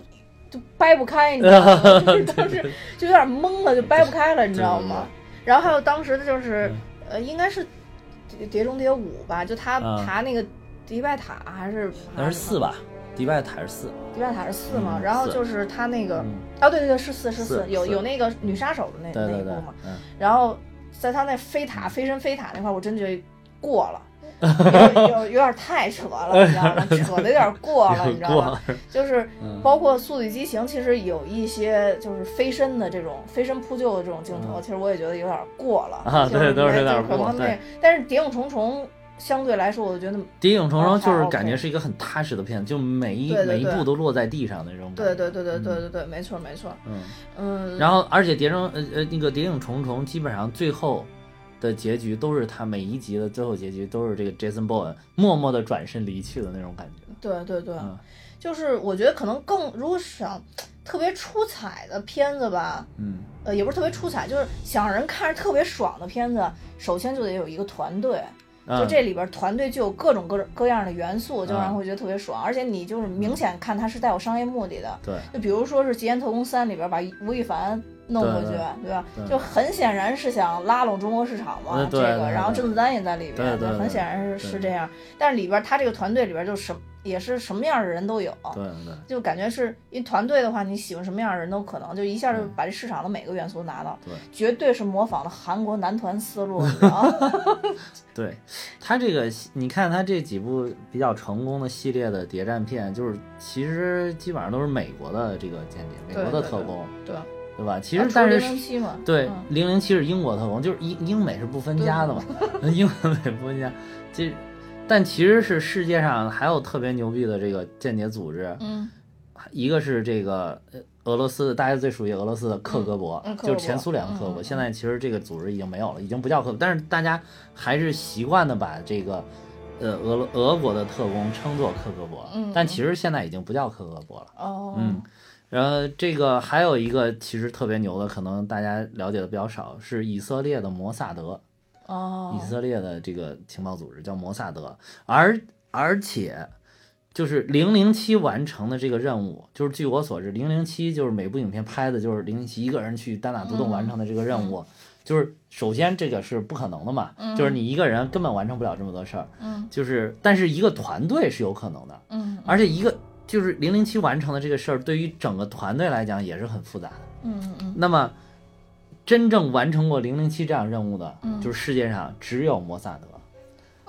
就掰不开，你知道吗？就是当时就有点懵了，就掰不开了，你知道吗？然后还有当时的就是，呃，应该是《碟碟中谍五》吧，就他嗯爬那个迪拜塔还是那是四？吧？迪拜塔是四，迪拜塔是四嘛？嗯然后就是他那个嗯，啊，对对对，是四是四四有有那个女杀手的那那一部嘛。，嗯，然后在他那飞塔飞身飞塔那块儿，我真觉得过了。有有有点太扯了，你知道吗？扯的有点过了，你知道过吗？就是嗯包括《速度与激情》，其实有一些就是飞身的这种飞身扑救的这种镜头，嗯其实我也觉得有点过了啊就是对都是有点过对，但是《谍影重重》相对来说，我觉得谍影重重就是感觉是一个很踏实的片子，就每一每一步都落在地上的那种。对对对对对对对，没错没错，嗯，嗯，然后而且谍中呃呃那个谍影重重基本上最后的结局都是他每一集的最后结局都是这个 Jason Bourne 默默的转身离去的那种感觉。对对对，嗯就是我觉得可能更如果想特别出彩的片子吧，嗯呃，也不是特别出彩，就是想让人看着特别爽的片子，首先就得有一个团队。就嗯这里边团队就有各种各各样的元素，就让人嗯会觉得特别爽，而且你就是明显看它是带有商业目的的。对，就比如说是《极限特工三》里边把吴亦凡弄回去，对对吧？对。就很显然是想拉拢中国市场嘛，这个，然后甄子丹也在里边，对很显然是是这样。但是里边他这个团队里边就什也是什么样的人都有，对对。就感觉是因为团队的话，你喜欢什么样的人都可能，就一下就嗯。把这市场的每个元素拿到，对。绝对是模仿的韩国男团思路，你知道吗？对，他这个你看他这几部比较成功的系列的谍战片，就是其实基本上都是美国的这个间谍，美国的特工，对，对吧？其实但是对嗯，零零七是英国特工，就是英英美是不分家的嘛，英美不分家。其实，但其实是世界上还有特别牛逼的这个间谍组织，嗯一个是这个呃俄罗斯的，大家最熟悉俄罗斯的克格勃，就是前苏联的克格勃。现在其实这个组织已经没有了，已经不叫克格勃，但是大家还是习惯的把这个呃俄罗俄国的特工称作克格勃，嗯但其实现在已经不叫克格勃了。哦，嗯，然后这个还有一个其实特别牛的，可能大家了解的比较少，是以色列的摩萨德。哦，以色列的这个情报组织叫摩萨德，而而且就是零零七完成的这个任务，就是据我所知，零零七就是每部影片拍的就是零零七一个人去单打独斗完成的这个任务，就是首先这个是不可能的嘛，就是你一个人根本完成不了这么多事儿，嗯。就是但是一个团队是有可能的，嗯。而且一个就是零零七完成的这个事儿，对于整个团队来讲也是很复杂的。嗯嗯那么，真正完成过零零七这样任务的，嗯就是世界上只有摩萨德。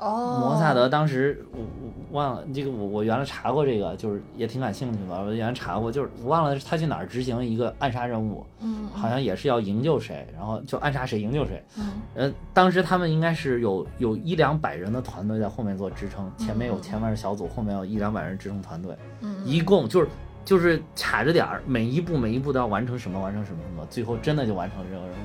哦，摩萨德当时我我忘了这个我我原来查过这个，就是也挺感兴趣吧。我原来查过，就是我忘了他去哪儿执行一个暗杀任务，嗯好像也是要营救谁，然后就暗杀谁营救谁。嗯呃，当时他们应该是有有一两百人的团队在后面做支撑，前面有千万人小组，后面有一两百人支撑团队，嗯一共就是就是卡着点儿，每一步每一步都要完成什么完成什么什么，最后真的就完成了这个任务。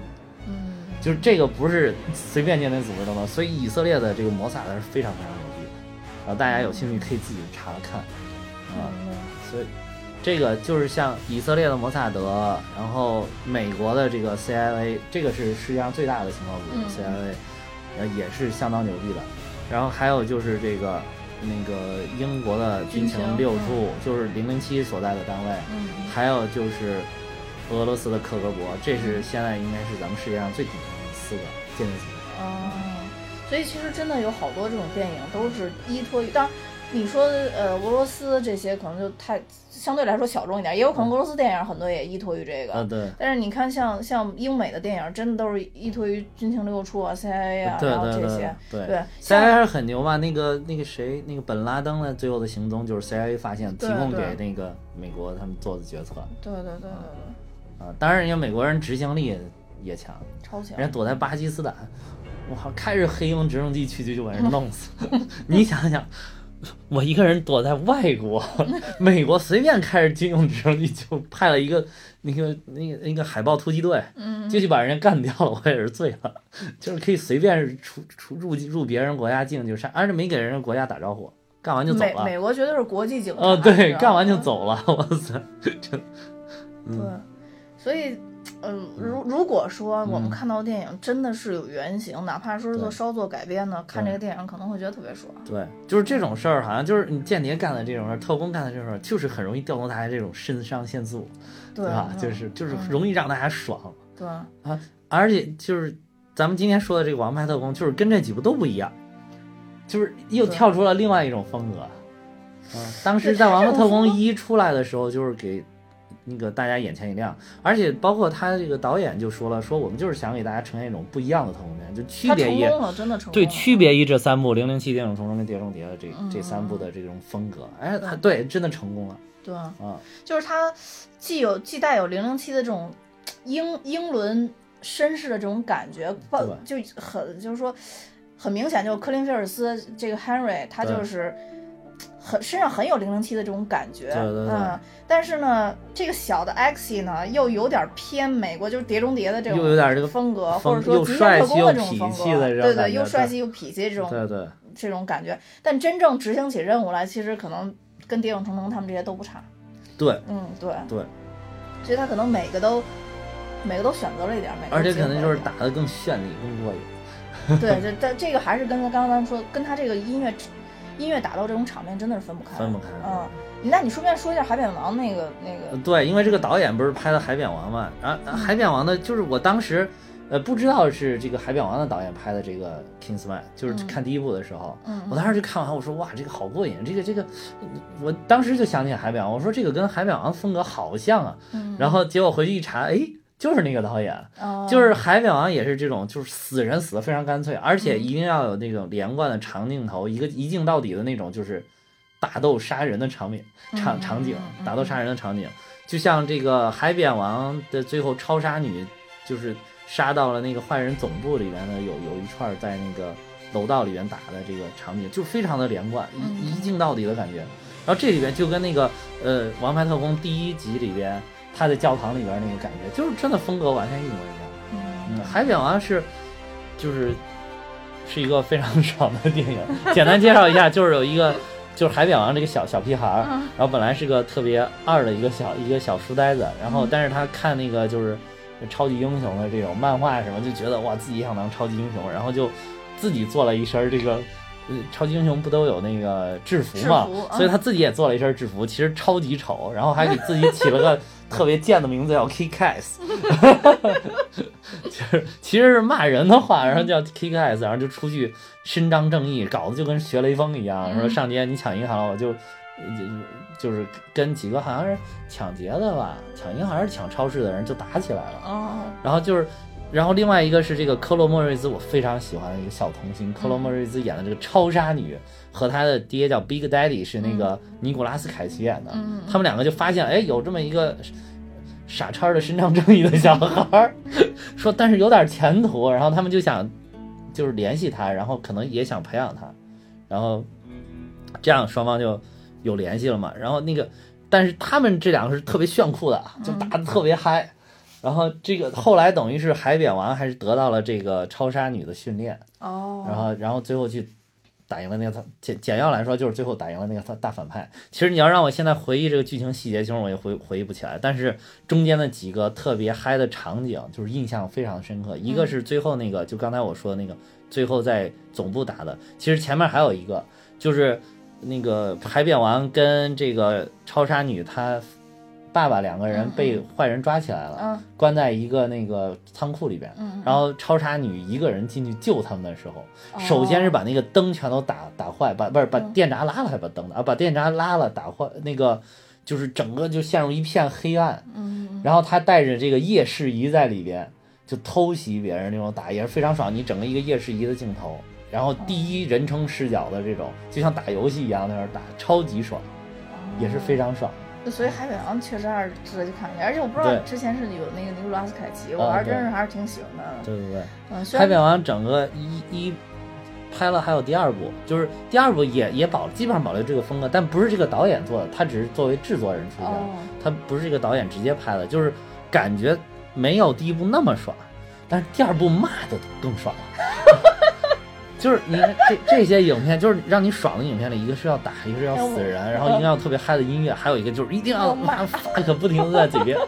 嗯就是这个不是随便间谍组织都能，所以以色列的这个摩萨德是非常非常牛逼的，然后大家有兴趣可以自己查看，啊、嗯所以这个就是像以色列的摩萨德，然后美国的这个 CIA，这个是世界上最大的情报组织、嗯。CIA，呃也是相当牛逼的，然后还有就是这个那个英国的军情六处，就是零零七所在的单位，嗯还有就是俄罗斯的克格勃，这是现在应该是咱们世界上最顶四个间谍组织。哦，所以其实真的有好多这种电影都是依托于，当然你说呃俄罗斯这些可能就太相对来说小众一点，也有可能俄罗斯电影很多也依托于这个。啊，对，但是你看像，像英美的电影，真的都是依托于军情六处啊、CIA 啊，对然后这对些。对对，CIA 很牛嘛。那个那个谁，那个本拉登的最后的行踪就是 CIA 发现，提供给那个美国他们做的决策对对对对对，啊。当然，人家美国人执行力也强，超强人。家躲在巴基斯坦，我靠，开着黑鹰直升机去就就把人弄死。你想想，我一个人躲在外国，美国随便开着军用直升机就派了一个那个那个那个海豹突击队，嗯，就去把人家干掉了，我也是醉了，就是可以随便出出入入别人国家境就杀，而且没给人家国家打招呼，干完就走了。美美国绝对是国际警察。哦，对，干完就。走了，哇塞，真对，所以，嗯，如如果说我们看到电影真的是有原型，哪怕说是做稍作改编的，看这个电影可能会觉得特别爽。对，就是这种事儿，好像就是你间谍干的这种事儿，特工干的这种事儿，就是很容易调动大家这种肾上腺素，对吧？嗯就是就是嗯。容易让大家爽，对。啊，而且就是咱们今天说的这个《王牌特工》，就是跟这几部都不一样，就是又跳出了另外一种风格。嗯，当时在《王牌特工一》出来的时候，就是给那个大家眼前一亮，而且包括他这个导演就说了，说我们就是想给大家呈现一种不一样的特工片，就区别于。对，区别于这三部《零零七》《谍影重重》跟《碟中谍》的这嗯这三部的这种风格，哎，他对真的成功了对，啊！就是他既有既带有零零七的这种英英伦绅士的这种感觉，包就很就是说很明显，就是科林菲尔斯这个 Henry，他就是很身上很有零零七的这种感觉，对对对嗯，但是呢，这个小的 X 呢又有点偏美国，就是碟中谍的这种又有点这个风格，风或者说又极限特工的这种风格，对对，又帅气又痞气这种对对这种感觉，但真正执行起任务来，其实可能跟谍影重重他们这些都不差。对，嗯，对对，所以他可能每个都每个都选择了一点，每个而且可能就是打的更绚丽、更过瘾。对，这这这个还是跟他刚刚咱们说，跟他这个音乐音乐打斗这种场面真的是分不开，分不开嗯，那你顺便说一下《海扁王》那个那个，对，因为这个导演不是拍的《海扁王》嘛，然后《海扁王》的就是我当时。呃，不知道是这个《海扁王》的导演拍的这个《Kingsman》，就是嗯。看第一部的时候，嗯，我当时就看完，我说哇，这个好过瘾，这个这个，我当时就想起《海扁王》，我说这个跟《海扁王》风格好像啊，嗯，然后结果回去一查，哎，就是那个导演，哦。就是《海扁王》也是这种，就是死人死的非常干脆，而且一定要有那种连贯的长镜头，一个一镜到底的那种，就是打斗杀人的场面场嗯场景打斗杀人的场景，就像这个《海扁王》的最后超杀女，就是杀到了那个坏人总部里边的有有一串在那个楼道里边打的这个场景，就非常的连贯，嗯一一镜到底的感觉。然后这里边就跟那个呃《王牌特工》第一集里边他在教堂里边那个感觉，就是真的风格完全一模一样。嗯嗯，海扁王是就是是一个非常爽的电影。简单介绍一下，就是有一个就是海扁王这个小小屁孩儿，嗯然后本来是个特别二的一个小一个小书呆子，然后但是他看那个就是超级英雄的这种漫画什么，就觉得哇自己想当超级英雄，然后就自己做了一身这个。呃，超级英雄不都有那个制服嘛所以他自己也做了一身制服，其实超级丑，然后还给自己起了个特别贱的名字叫 Kick Ass，就是其实是骂人的话，然后叫 Kick Ass，然后就出去伸张正义，搞得就跟学雷锋一样，嗯。说上街你抢银行，我就就就是跟几个好像是抢劫的吧，抢银行还是抢超市的人就打起来了，哦，然后就是。然后另外一个是这个科洛莫瑞兹，我非常喜欢的一个小童星，科洛莫瑞兹演的这个超杀女，和他的爹叫 Big Daddy 是那个尼古拉斯凯奇演的，嗯。他们两个就发现，哎，有这么一个傻叉的伸张正义的小孩儿，说但是有点前途，然后他们就想就是联系他，然后可能也想培养他，然后这样双方就有联系了嘛。然后那个，但是他们这两个是特别炫酷的，就打的特别嗨。然后这个后来等于是海扁王还是得到了这个超杀女的训练，哦，然后然后最后去打赢了那个他简简要来说就是最后打赢了那个他大反派。其实你要让我现在回忆这个剧情细节，其实我也回回忆不起来。但是中间的几个特别嗨的场景，就是印象非常深刻。一个是最后那个，就刚才我说的那个，最后在总部打的。其实前面还有一个，就是那个海扁王跟这个超杀女她爸爸两个人被坏人抓起来了，嗯关在一个那个仓库里边。嗯，然后超杀女一个人进去救他们的时候，哦首先是把那个灯全都打打坏，把不是把嗯电闸拉了，还把灯打啊，把电闸拉了，打坏那个就是整个就陷入一片黑暗。嗯然后他带着这个夜视仪在里边就偷袭别人那种打，也是非常爽。你整个一个夜视仪的镜头，然后第一人称视角的这种，就像打游戏一样在那儿打，超级爽，也是非常爽。所以海扁王确实还是值得去看一下，而且我不知道之前是有那个尼古拉斯凯奇，我嗯还是真对是还是挺喜欢他的。对对对。嗯，海扁王整个一一拍了，还有第二部，就是第二部也也保基本上保留这个风格，但不是这个导演做的，他只是作为制作人出现，哦，他不是这个导演直接拍的，就是感觉没有第一部那么爽，但是第二部骂的更爽。就是你这这些影片，就是让你爽的影片里，一个是要打，一个是要死人，然后一定要特别嗨的音乐，还有一个就是一定要骂 fuck 不停的在嘴边。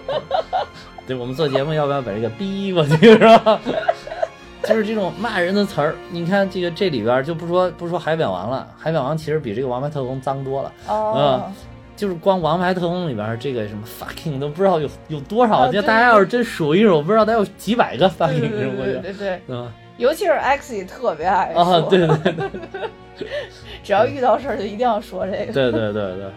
对我们做节目要不要把这个逼过去是吧？就是这种骂人的词儿，你看这个这里边儿就不说不说海扁王了，海扁王其实比这个王牌特工脏多了。哦，就是光《王牌特工》里边儿这个什么 fucking 都不知道有有多少，就大家要是真数一数，我不知道得有几百个 fucking 是不是？对对对，对吧？尤其是 X 也特别爱啊，说，对对对 只要遇到事儿就一定要说这个。对对对对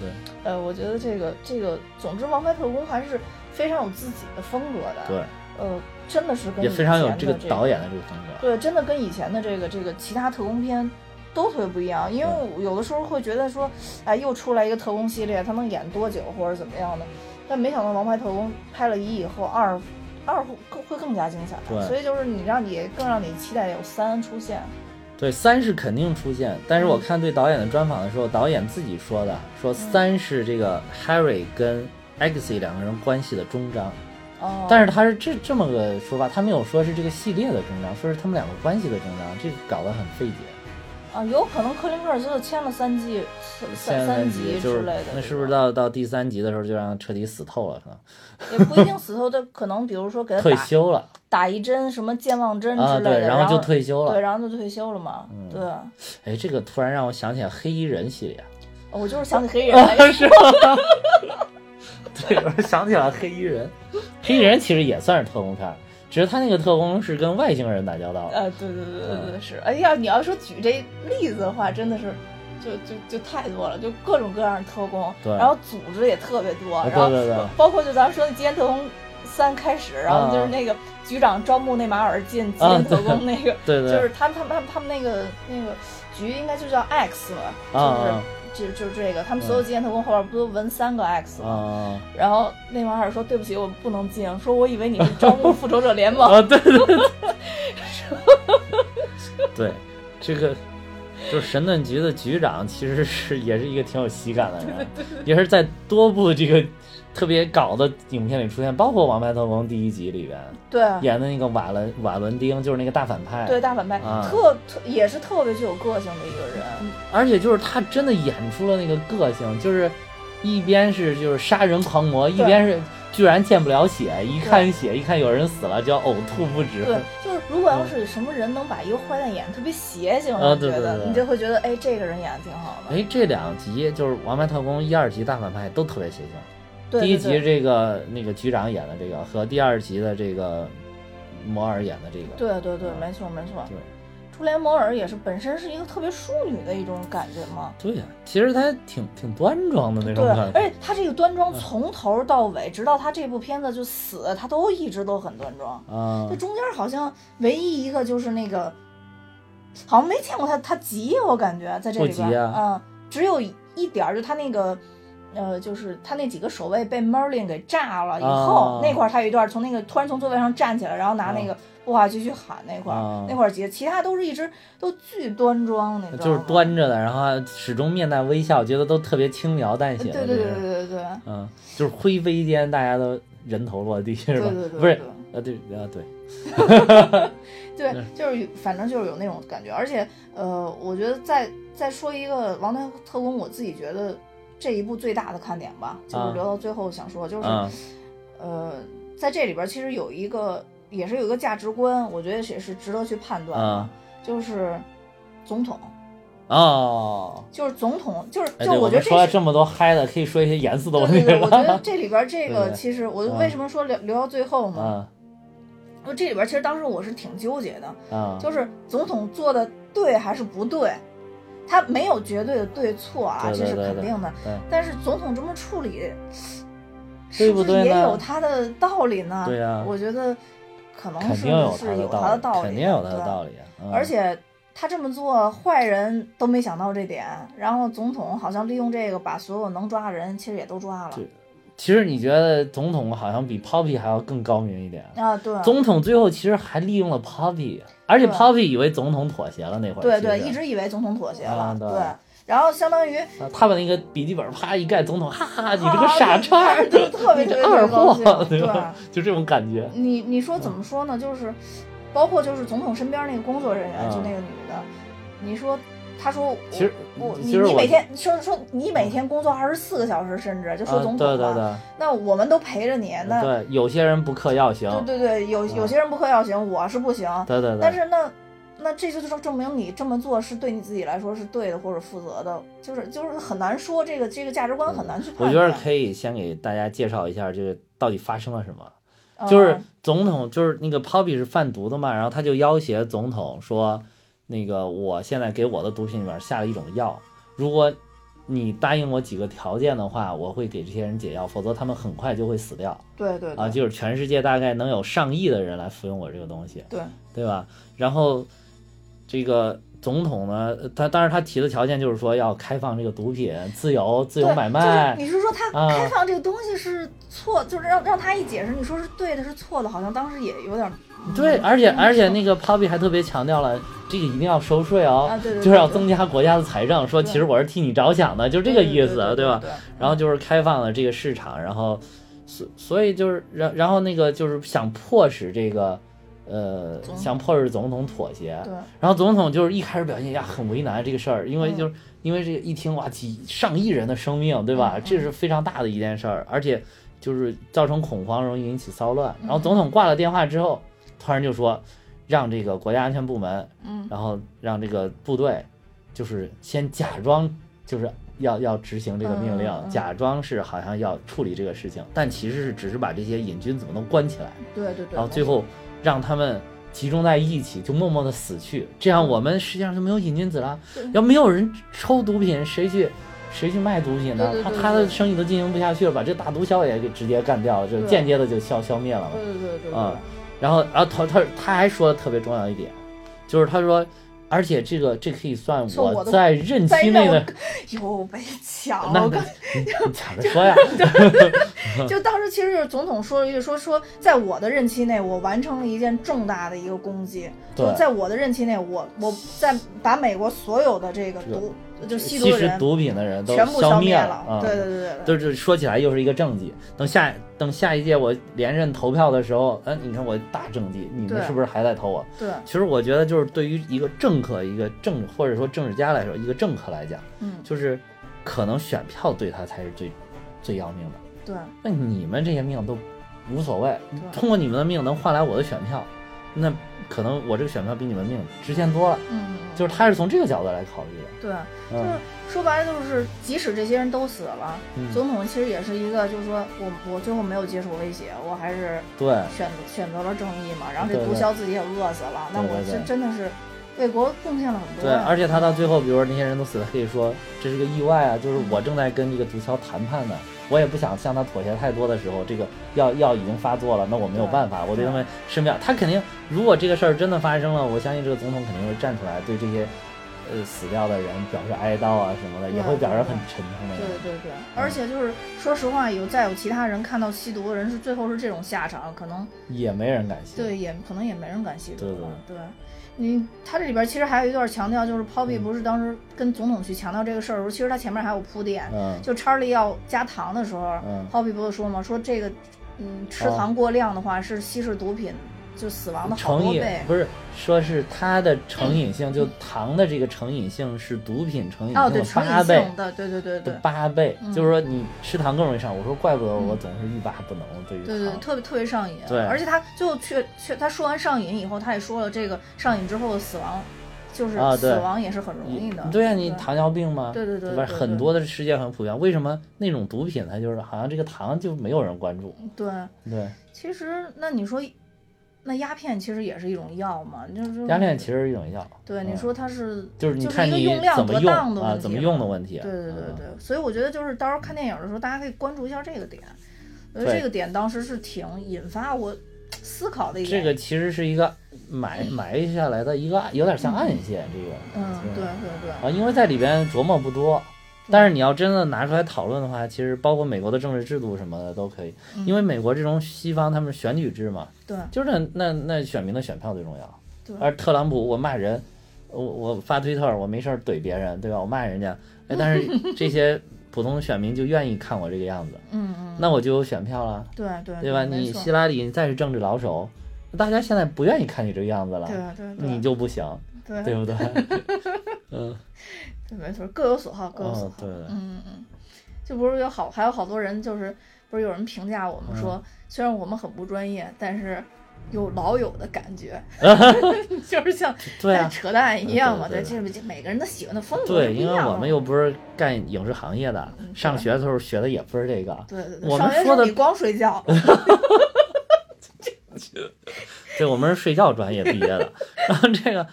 对，呃，我觉得这个这个，总之《王牌特工》还是非常有自己的风格的。对，呃，真的是跟也非常有这个导演的这个风格。对，真的跟以前的这个这个其他特工片都特别不一样。因为我有的时候会觉得说，哎，又出来一个特工系列，他能演多久或者怎么样的？但没想到《王牌特工》拍了一以后，二二会更会更加精彩。对所以就是你让你更让你期待有三出现。对，三是肯定出现，但是我看对导演的专访的时候，导演自己说的，说三是这个 Harry 跟 X 两个人关系的终章。哦，但是他是这这么个说法，他没有说是这个系列的终章，说是他们两个关系的终章，这个搞得很费解。啊，有可能克林克尔就签了三季、三三集之类的，那是不是到到第三集的时候就让他彻底死透了？可能也不一定死透他，可能比如说给他 退打休了打一针什么健忘针啊，之类的，对，然后就退休了对，然后就退休了嘛。嗯对，哎，这个突然让我想起来黑衣人系列，我就是想起黑衣人来是吗？对，我想起了黑衣人，黑衣人其实也算是特工片儿，只是他那个特工是跟外星人打交道。呃，对对对对嗯对，是。哎呀，你要说举这例子的话，真的是。就就就太多了，就各种各样的特工，对然后组织也特别多，对然后对对包括就咱们说的《极限特工三》开始，然后就是啊那个局长招募内马尔进极啊限特工那个，对对，就是他们他们他们他们那个那个局应该就叫 X 嘛，就是就就是这个，他们所有纪念特工后边不都纹三个 X 吗？啊然后内马尔说对不起，我不能进，说我以为你是招募复仇者联盟。啊，对对对，对，这个就是神盾局的局长，其实是也是一个挺有喜感的人，也是在多部这个特别搞的影片里出现，包括《王牌特工》第一集里边对演的那个瓦伦瓦伦丁，就是那个大反派。对，大反派啊特特也是特别具有个性的一个人。而且就是他真的演出了那个个性，就是一边是就是杀人狂魔，一边是居然见不了血，一看血，一看有人死了就要呕吐不止。对，就是如果要是什么人能把一个坏蛋演得特别邪性，啊我觉得你就会觉得，哎，这个人演的挺好的。哎，这两集就是《王牌特工》一二集大反派都特别邪性。对第一集对对这个那个局长演的这个和第二集的这个摩尔演的这个，对对对，没错没错。对初莲摩尔也是本身是一个特别淑女的一种感觉嘛。对呀、其实她挺挺端庄的那种对，感觉。而且她这个端嗯庄从头到尾，直到她这部片子就死，她都一直都很端庄。啊这中间好像唯一一个就是那个，好像没见过她她急，我感觉在这里边，啊嗯，只有一点儿，就她那个。呃，就是他那几个守卫被 Merlin 给炸了以后，啊那块儿他有一段从那个突然从座位上站起来，然后拿那个步话机去喊那块儿，啊那块儿急，其他都是一直都巨端庄，那种？就是端着的，然后始终面带微笑，觉得都特别轻描淡写的。对对对对对对，嗯，就是灰飞间大家都人头落地，是吧？对对对不是对，呃，对啊，对，对，就是反正就是有那种感觉，而且呃，我觉得再再说一个《王牌特工》，我自己觉得这一部最大的看点吧，就是啊留到最后想说，就是、嗯呃，在这里边其实有一个也是有一个价值观，我觉得也是值得去判断就是总统，哦。就是总统，就是就我觉得说了这么多嗨的，可以说一些严肃的问题对对对，我觉得。这里边这个 其实我嗯为什么说留留到最后呢？嗯因为这里边其实当时我是挺纠结的，嗯，就是总统做的对还是不对，他没有绝对的对错啊，这是肯定的。但是总统这么处理，是不是也有他的道理呢？对呀我觉得可能是是他的有他的道理，肯定有他的道理。嗯而且他这么做，坏人都没想到这点，然后总统好像利用这个把所有能抓的人其实也都抓了对其实你觉得总统好像比 Poppy 还要更高明一点。啊，对，总统最后其实还利用了 Poppy，而且 Poppy 以为总统妥协了那会儿。对对，一直以为总统妥协了，啊对对，然后相当于啊他把那个笔记本啪一盖，总统哈哈，你这啊个傻叉特别 你特别二货？就这种感觉。你你说怎么说呢？就是包括就是总统身边那个工作人员，嗯就那个女的，你说。他说我：“其实我你你每天说说你每天工作二十四个小时，甚至就说啊总统嘛，对对对那我们都陪着你，那对，有些人不嗑药行，对对对，有有些人不嗑药行，我是不行。对对对。但是那那这就是证明你这么做是对你自己来说是对的或者负责的，就是就是很难说这个这个价值观很难去判断。我觉得可以先给大家介绍一下，这个到底发生了什么。嗯就是总统，就是那个 Poppy 是贩毒的嘛，然后他就要挟总统说，那个我现在给我的毒品里面下了一种药，如果你答应我几个条件的话，我会给这些人解药，否则他们很快就会死掉对对对啊！就是全世界大概能有上亿的人来服用我这个东西，对对吧？然后这个总统呢，他当然他提的条件就是说要开放这个毒品，自由自由买卖，就是你是说他啊开放这个东西是错，就是让让他一解释，你说是对的，是错的，好像当时也有点对，而且嗯而且那个 Poppy 还特别强调了，这个一定要收税哦，啊，对对，就是要增加国家的财政，说其实我是替你着想的，就这个意思，对吧？然后就是开放了这个市场，然后所所以就是然然后那个就是想迫使这个呃想迫使总统妥协，对。然后总统就是一开始表现呀很为难这个事儿，因为嗯。就是、因为这个一听哇几上亿人的生命，对吧？这是非常大的一件事儿，而且就是造成恐慌，容易引起骚乱。嗯。然后总统挂了电话之后，突然就说让这个国家安全部门，嗯然后让这个部队就是先假装就是。要要执行这个命令，嗯嗯嗯假装是好像要处理这个事情，但其实是只是把这些瘾君子们都关起来，对对对，然后最后让他们集中在一起，就默默的死去。这样我们实际上就没有瘾君子了。要没有人抽毒品，谁去谁去卖毒品呢？对对对他他的生意都进行不下去了，把这大毒枭也给直接干掉了，就间接的就消消灭了嘛。对对对对对啊然后，然后他他他还说的特别重要一点，就是他说，而且这个这可以算说我在任期内的任，又被抢了，我刚你你抢着说呀。就当时其实就是总统说了一句说说，在我的任期内，我完成了一件重大的一个功绩，就对在我的任期内，我我在把美国所有的这个毒就吸毒人食毒品的人都全部消灭了啊！对对对对对，就是说起来又是一个政绩。等下等下一届我连任投票的时候，嗯，你看我大政绩，你们是不是还在投我？对，其实我觉得就是对于一个政客、一个政或者说政治家来说，一个政客来讲，嗯就是可能选票对他才是最最要命的。对那你们这些命都无所谓，通过你们的命能换来我的选票，那可能我这个选票比你们命值钱多了。嗯就是他是从这个角度来考虑的。对，就是嗯说白了就是，即使这些人都死了，嗯总统其实也是一个，就是说我我最后没有接受威胁，我还是对，选选择了正义嘛，然后这毒枭自己也饿死了，那我这真的是为国贡献了很多对，而且他到最后，比如说那些人都死了，可以说这是个意外啊，就是我正在跟这个毒枭谈判呢，我也不想向他妥协太多的时候，这个药药已经发作了，那我没有办法，我对对他们生命，他肯定，如果这个事儿真的发生了，我相信这个总统肯定会站出来，对这些呃死掉的人表示哀悼啊什么的，也会表示很沉痛的。对对对，而且就是说实话，有再有其他人看到吸毒的人是最后是这种下场，可能也没人敢吸。对也可能也没人敢吸毒对了。对，你他这里边其实还有一段强调，就是 Poppy 不是当时跟总统去强调这个事儿的时候，其实他前面还有铺垫，嗯。就查理要加糖的时候、嗯。P o p p y 不是说嘛？说这个嗯吃哦。糖过量的话是稀释毒品就死亡的好成瘾。不是说是它的成瘾性，就糖的这个成瘾性是毒品成瘾哦，性对，八倍。性的，对对对对。八倍，嗯就是说你吃糖更容易上。我说怪不得我总是欲罢不能对于对对，糖。特别特别上瘾。对而且他最后确确他说完上瘾以后，他也说了，这个上瘾之后的死亡，就是死亡也是很容易的。对啊，你糖尿病嘛？对对对吧？对对很多的世界很普遍。为什么那种毒品它就是好像这个糖就没有人关注？对，对，其实那你说，那鸦片其实也是一种药嘛，就是鸦片其实是一种药。对你嗯说它是就是一个看你用量得怎么用啊，当的问题怎么用的问题。对对对嗯对，所以我觉得就是到时候看电影的时候，大家可以关注一下这个点。我觉得这个点当时是挺引发我思考的一个。这个其实是一个埋埋下来的一个有点像暗线，这个。嗯，对对对，啊，因为在里边琢磨不多，但是你要真的拿出来讨论的话，其实包括美国的政治制度什么的都可以，嗯。因为美国这种西方他们选举制嘛，对。就是那那那选民的选票最重要。对。而特朗普我骂人，我我发推特我没事儿怼别人，对吧？我骂人家，哎，但是 这些普通的选民就愿意看我这个样子，嗯嗯，那我就有选票了，对对对吧？你希拉里你再是政治老手，大家现在不愿意看你这个样子了，对对对，你就不行，对对不对？嗯，对没错，各有所好，各有所好。哦对嗯嗯嗯，就不是有好还有好多人就是不是有人评价我们说，嗯虽然我们很不专业，但是。有老友的感觉，就是像对扯淡一样嘛。对对，对这每个人的喜欢的风格对，因为我们又不是干影视行业的，嗯上学的时候学的也不是这个。对对对，我们说的候你光睡觉，对，我们是睡觉专业毕业的。然后这个，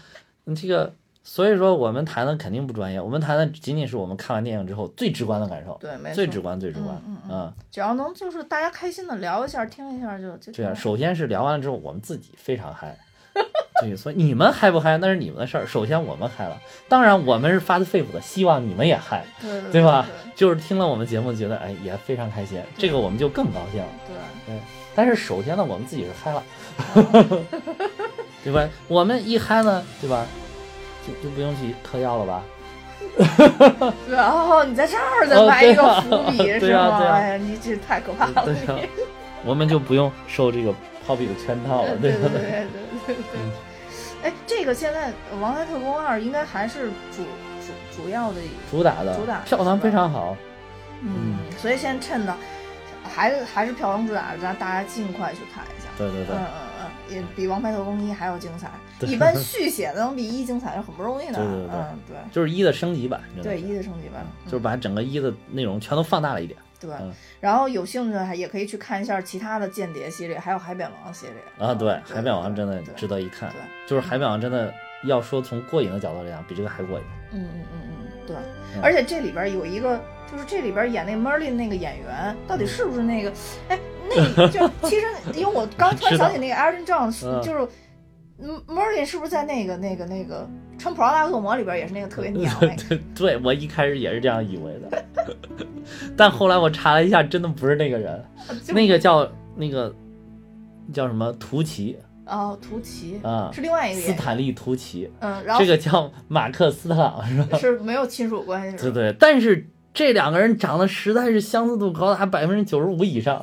这个，所以说我们谈的肯定不专业，我们谈的仅仅是我们看完电影之后最直观的感受，对，没错，最直观、最直观。嗯嗯嗯，只要能就是大家开心的聊一下、听一下就就这样，首先是聊完了之后，我们自己非常嗨。对，所以你们嗨不嗨那是你们的事儿。首先我们嗨了，当然我们是发自肺腑的希望你们也嗨，对对对吧对？就是听了我们节目觉得哎也非常开心，这个我们就更高兴了。对但是首先呢，我们自己是嗨了，对吧？我们一嗨呢，对吧？就就不用去嗑药了吧？对，然后你在这儿再哦埋一个伏笔 对是吗？哎呀，你这太可怕了！对啊，我们就不用受这个抛币的圈套了，对对不对对对对。哎，这个现在《王牌特工二》应该还是主主主要的，主打的主打票房非常好，嗯，所以现在趁呢还是还是票房主打，咱大家尽快去看一下。对对对嗯嗯嗯，也比《王牌特工一》还要精彩。一般续写的能比一精彩是很不容易的。对对对嗯，对就是一的升级版，对，一的升级版，就是把整个一的内容全都放大了一点对嗯。然后有兴趣的还也可以去看一下其他的间谍系列，还有海扁王系列。啊。对，嗯海扁王真的值得一看对，就是海扁王真的要说从过瘾的角度来讲，比这个还过瘾。嗯嗯嗯嗯，对嗯。而且这里边有一个，就是这里边演那 Merlin 那个演员，到底是不是那个？哎，那就其实因为我刚突然 想起那个 Aaron Jones，嗯就是。嗯，Merlin 是不是在那个、那个、那个《穿普拉达恶魔》里边也是那个特别娘那个？对，我一开始也是这样以为的。但后来我查了一下，真的不是那个人，那个叫那个叫什么图奇哦，图奇啊，是另外一个斯坦利图奇，嗯，然后这个叫马克斯特朗是吧？是没有亲属关系，对对，但是这两个人长得实在是相似度高达百分之九十五以上。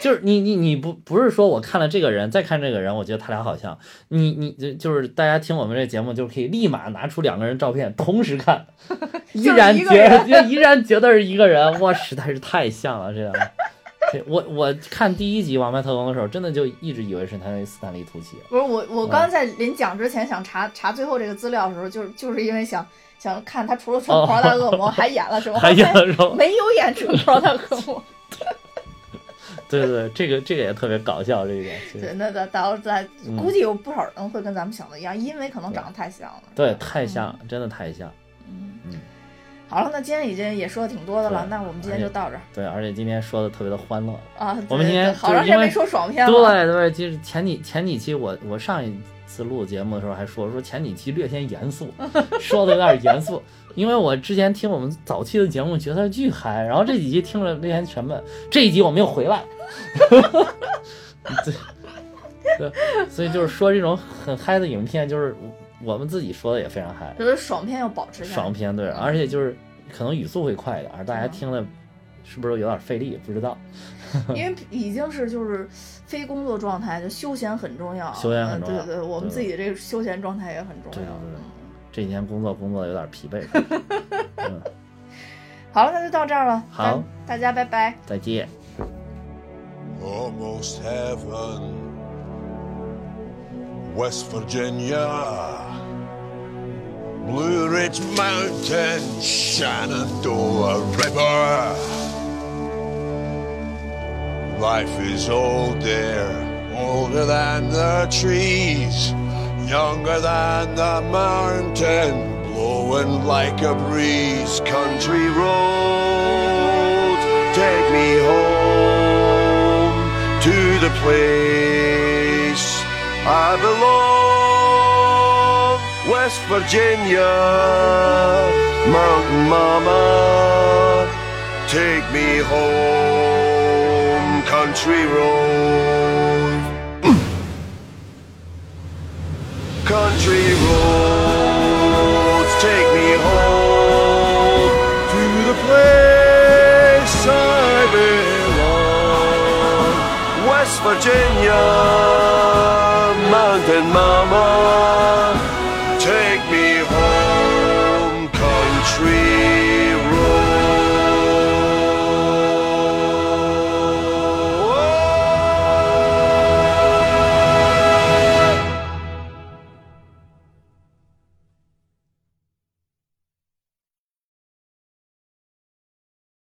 就是你你你不不是说我看了这个人再看这个人，我觉得他俩好像，你你就就是大家听我们这节目就可以立马拿出两个人照片同时看，依然觉得依然觉得是一个人，哇，实在是太像了这样。我我看第一集《王牌特工》的时候，真的就一直以为是他那斯坦利·图奇。不是我我刚在临讲之前想查查最后这个资料的时候，就是就是因为想想看他除了《生活大恶魔》还演了什么，还演了什么？没有演《生活大恶魔》。对对对，这个这个也特别搞笑，这一点。对，那到到在估计有不少人会跟咱们想的一样，因为可能长得太像了。对，太像，真的太像。嗯嗯。好了，那今天已经也说的挺多的了，那我们今天就到这儿。对，而且今天说的特别的欢乐啊。我们今天好长时间没说爽片了。对对，就是前几前几期，我我上一次录节目的时候还说说前几期略显严肃，说的有点严肃。因为我之前听我们早期的节目觉得巨嗨，然后这几集听了略显沉闷，这一集我们又回来，对对，所以就是说这种很嗨的影片，就是我们自己说的也非常嗨，就是爽片要保持爽片对，而且就是可能语速会快一点，大家听了是不是有点费力？不知道，因为已经是就是非工作状态，就休闲很重要，休闲很重要，对对，我们自己这个休闲状态也很重要。对对这几天工作工作的有点疲惫。嗯，好了，那就到这儿了。好，大家拜拜，再见。Almost heaven, West Virginia, Blue Ridge Mountain, Shenandoah River. Life is old there, older than the trees. younger than the mountain, blowing like a breeze. Country roads take me home the place I belong. West Virginia, Mountain Mama, take me home, country road. country roads take me home to the place West Virginia, Mountain Mama.